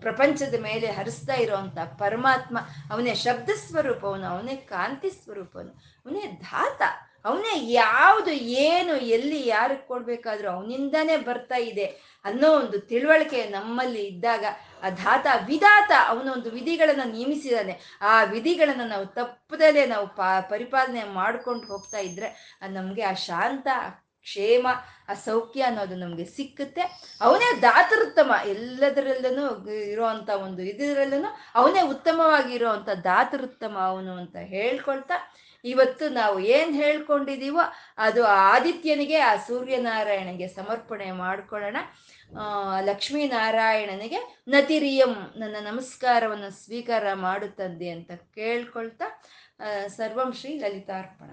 ಪ್ರಪಂಚದ ಮೇಲೆ ಹರಿಸ್ತಾ ಇರುವಂತ ಪರಮಾತ್ಮ, ಅವನೇ ಶಬ್ದ ಸ್ವರೂಪವನು, ಅವನೇ ಕಾಂತಿ ಸ್ವರೂಪವನು, ಅವನೇ ಧಾತ, ಅವನೇ ಯಾವುದು, ಏನು, ಎಲ್ಲಿ, ಯಾರಿಗೆ ಕೊಡ್ಬೇಕಾದ್ರೂ ಅವನಿಂದಾನೇ ಬರ್ತಾ ಇದೆ. ಅನ್ನೋ ಒಂದು ತಿಳುವಳಿಕೆ ನಮ್ಮಲ್ಲಿ ಇದ್ದಾಗ ಆ ಧಾತ ವಿಧಾತ ಅವನ ಒಂದು ವಿಧಿಗಳನ್ನ ನೇಮಿಸಿದಾನೆ ಆ ವಿಧಿಗಳನ್ನ ನಾವು ತಪ್ಪದಲ್ಲೇ ನಾವು ಪಾ ಪರಿಪಾಲನೆ ಮಾಡ್ಕೊಂಡು ಹೋಗ್ತಾ ಇದ್ರೆ ನಮ್ಗೆ ಆ ಶಾಂತ ಕ್ಷೇಮ, ಆ ಸೌಖ್ಯ ಅನ್ನೋದು ನಮ್ಗೆ ಸಿಕ್ಕುತ್ತೆ. ಅವನೇ ದಾತರುತ್ತಮ. ಎಲ್ಲದರಲ್ಲೂ ಇರುವಂತ ಒಂದು ಇದರಲ್ಲೂ ಅವನೇ ಉತ್ತಮವಾಗಿರುವಂಥ ದಾತರುತ್ತಮ ಅವನು ಅಂತ ಹೇಳ್ಕೊಳ್ತಾ, ಇವತ್ತು ನಾವು ಏನ್ ಹೇಳ್ಕೊಂಡಿದೀವೋ ಅದು ಆದಿತ್ಯನಿಗೆ, ಆ ಸೂರ್ಯನಾರಾಯಣಗೆ ಸಮರ್ಪಣೆ ಮಾಡ್ಕೊಳ್ಳೋಣ. ಲಕ್ಷ್ಮೀನಾರಾಯಣನಿಗೆ ನತಿರಿಯಂ ನನ್ನ ನಮಸ್ಕಾರವನ್ನು ಸ್ವೀಕಾರ ಮಾಡುತ್ತದೆ ಅಂತ ಕೇಳ್ಕೊಳ್ತಾ ಸರ್ವಂ ಶ್ರೀ ಲಲಿತಾರ್ಪಣ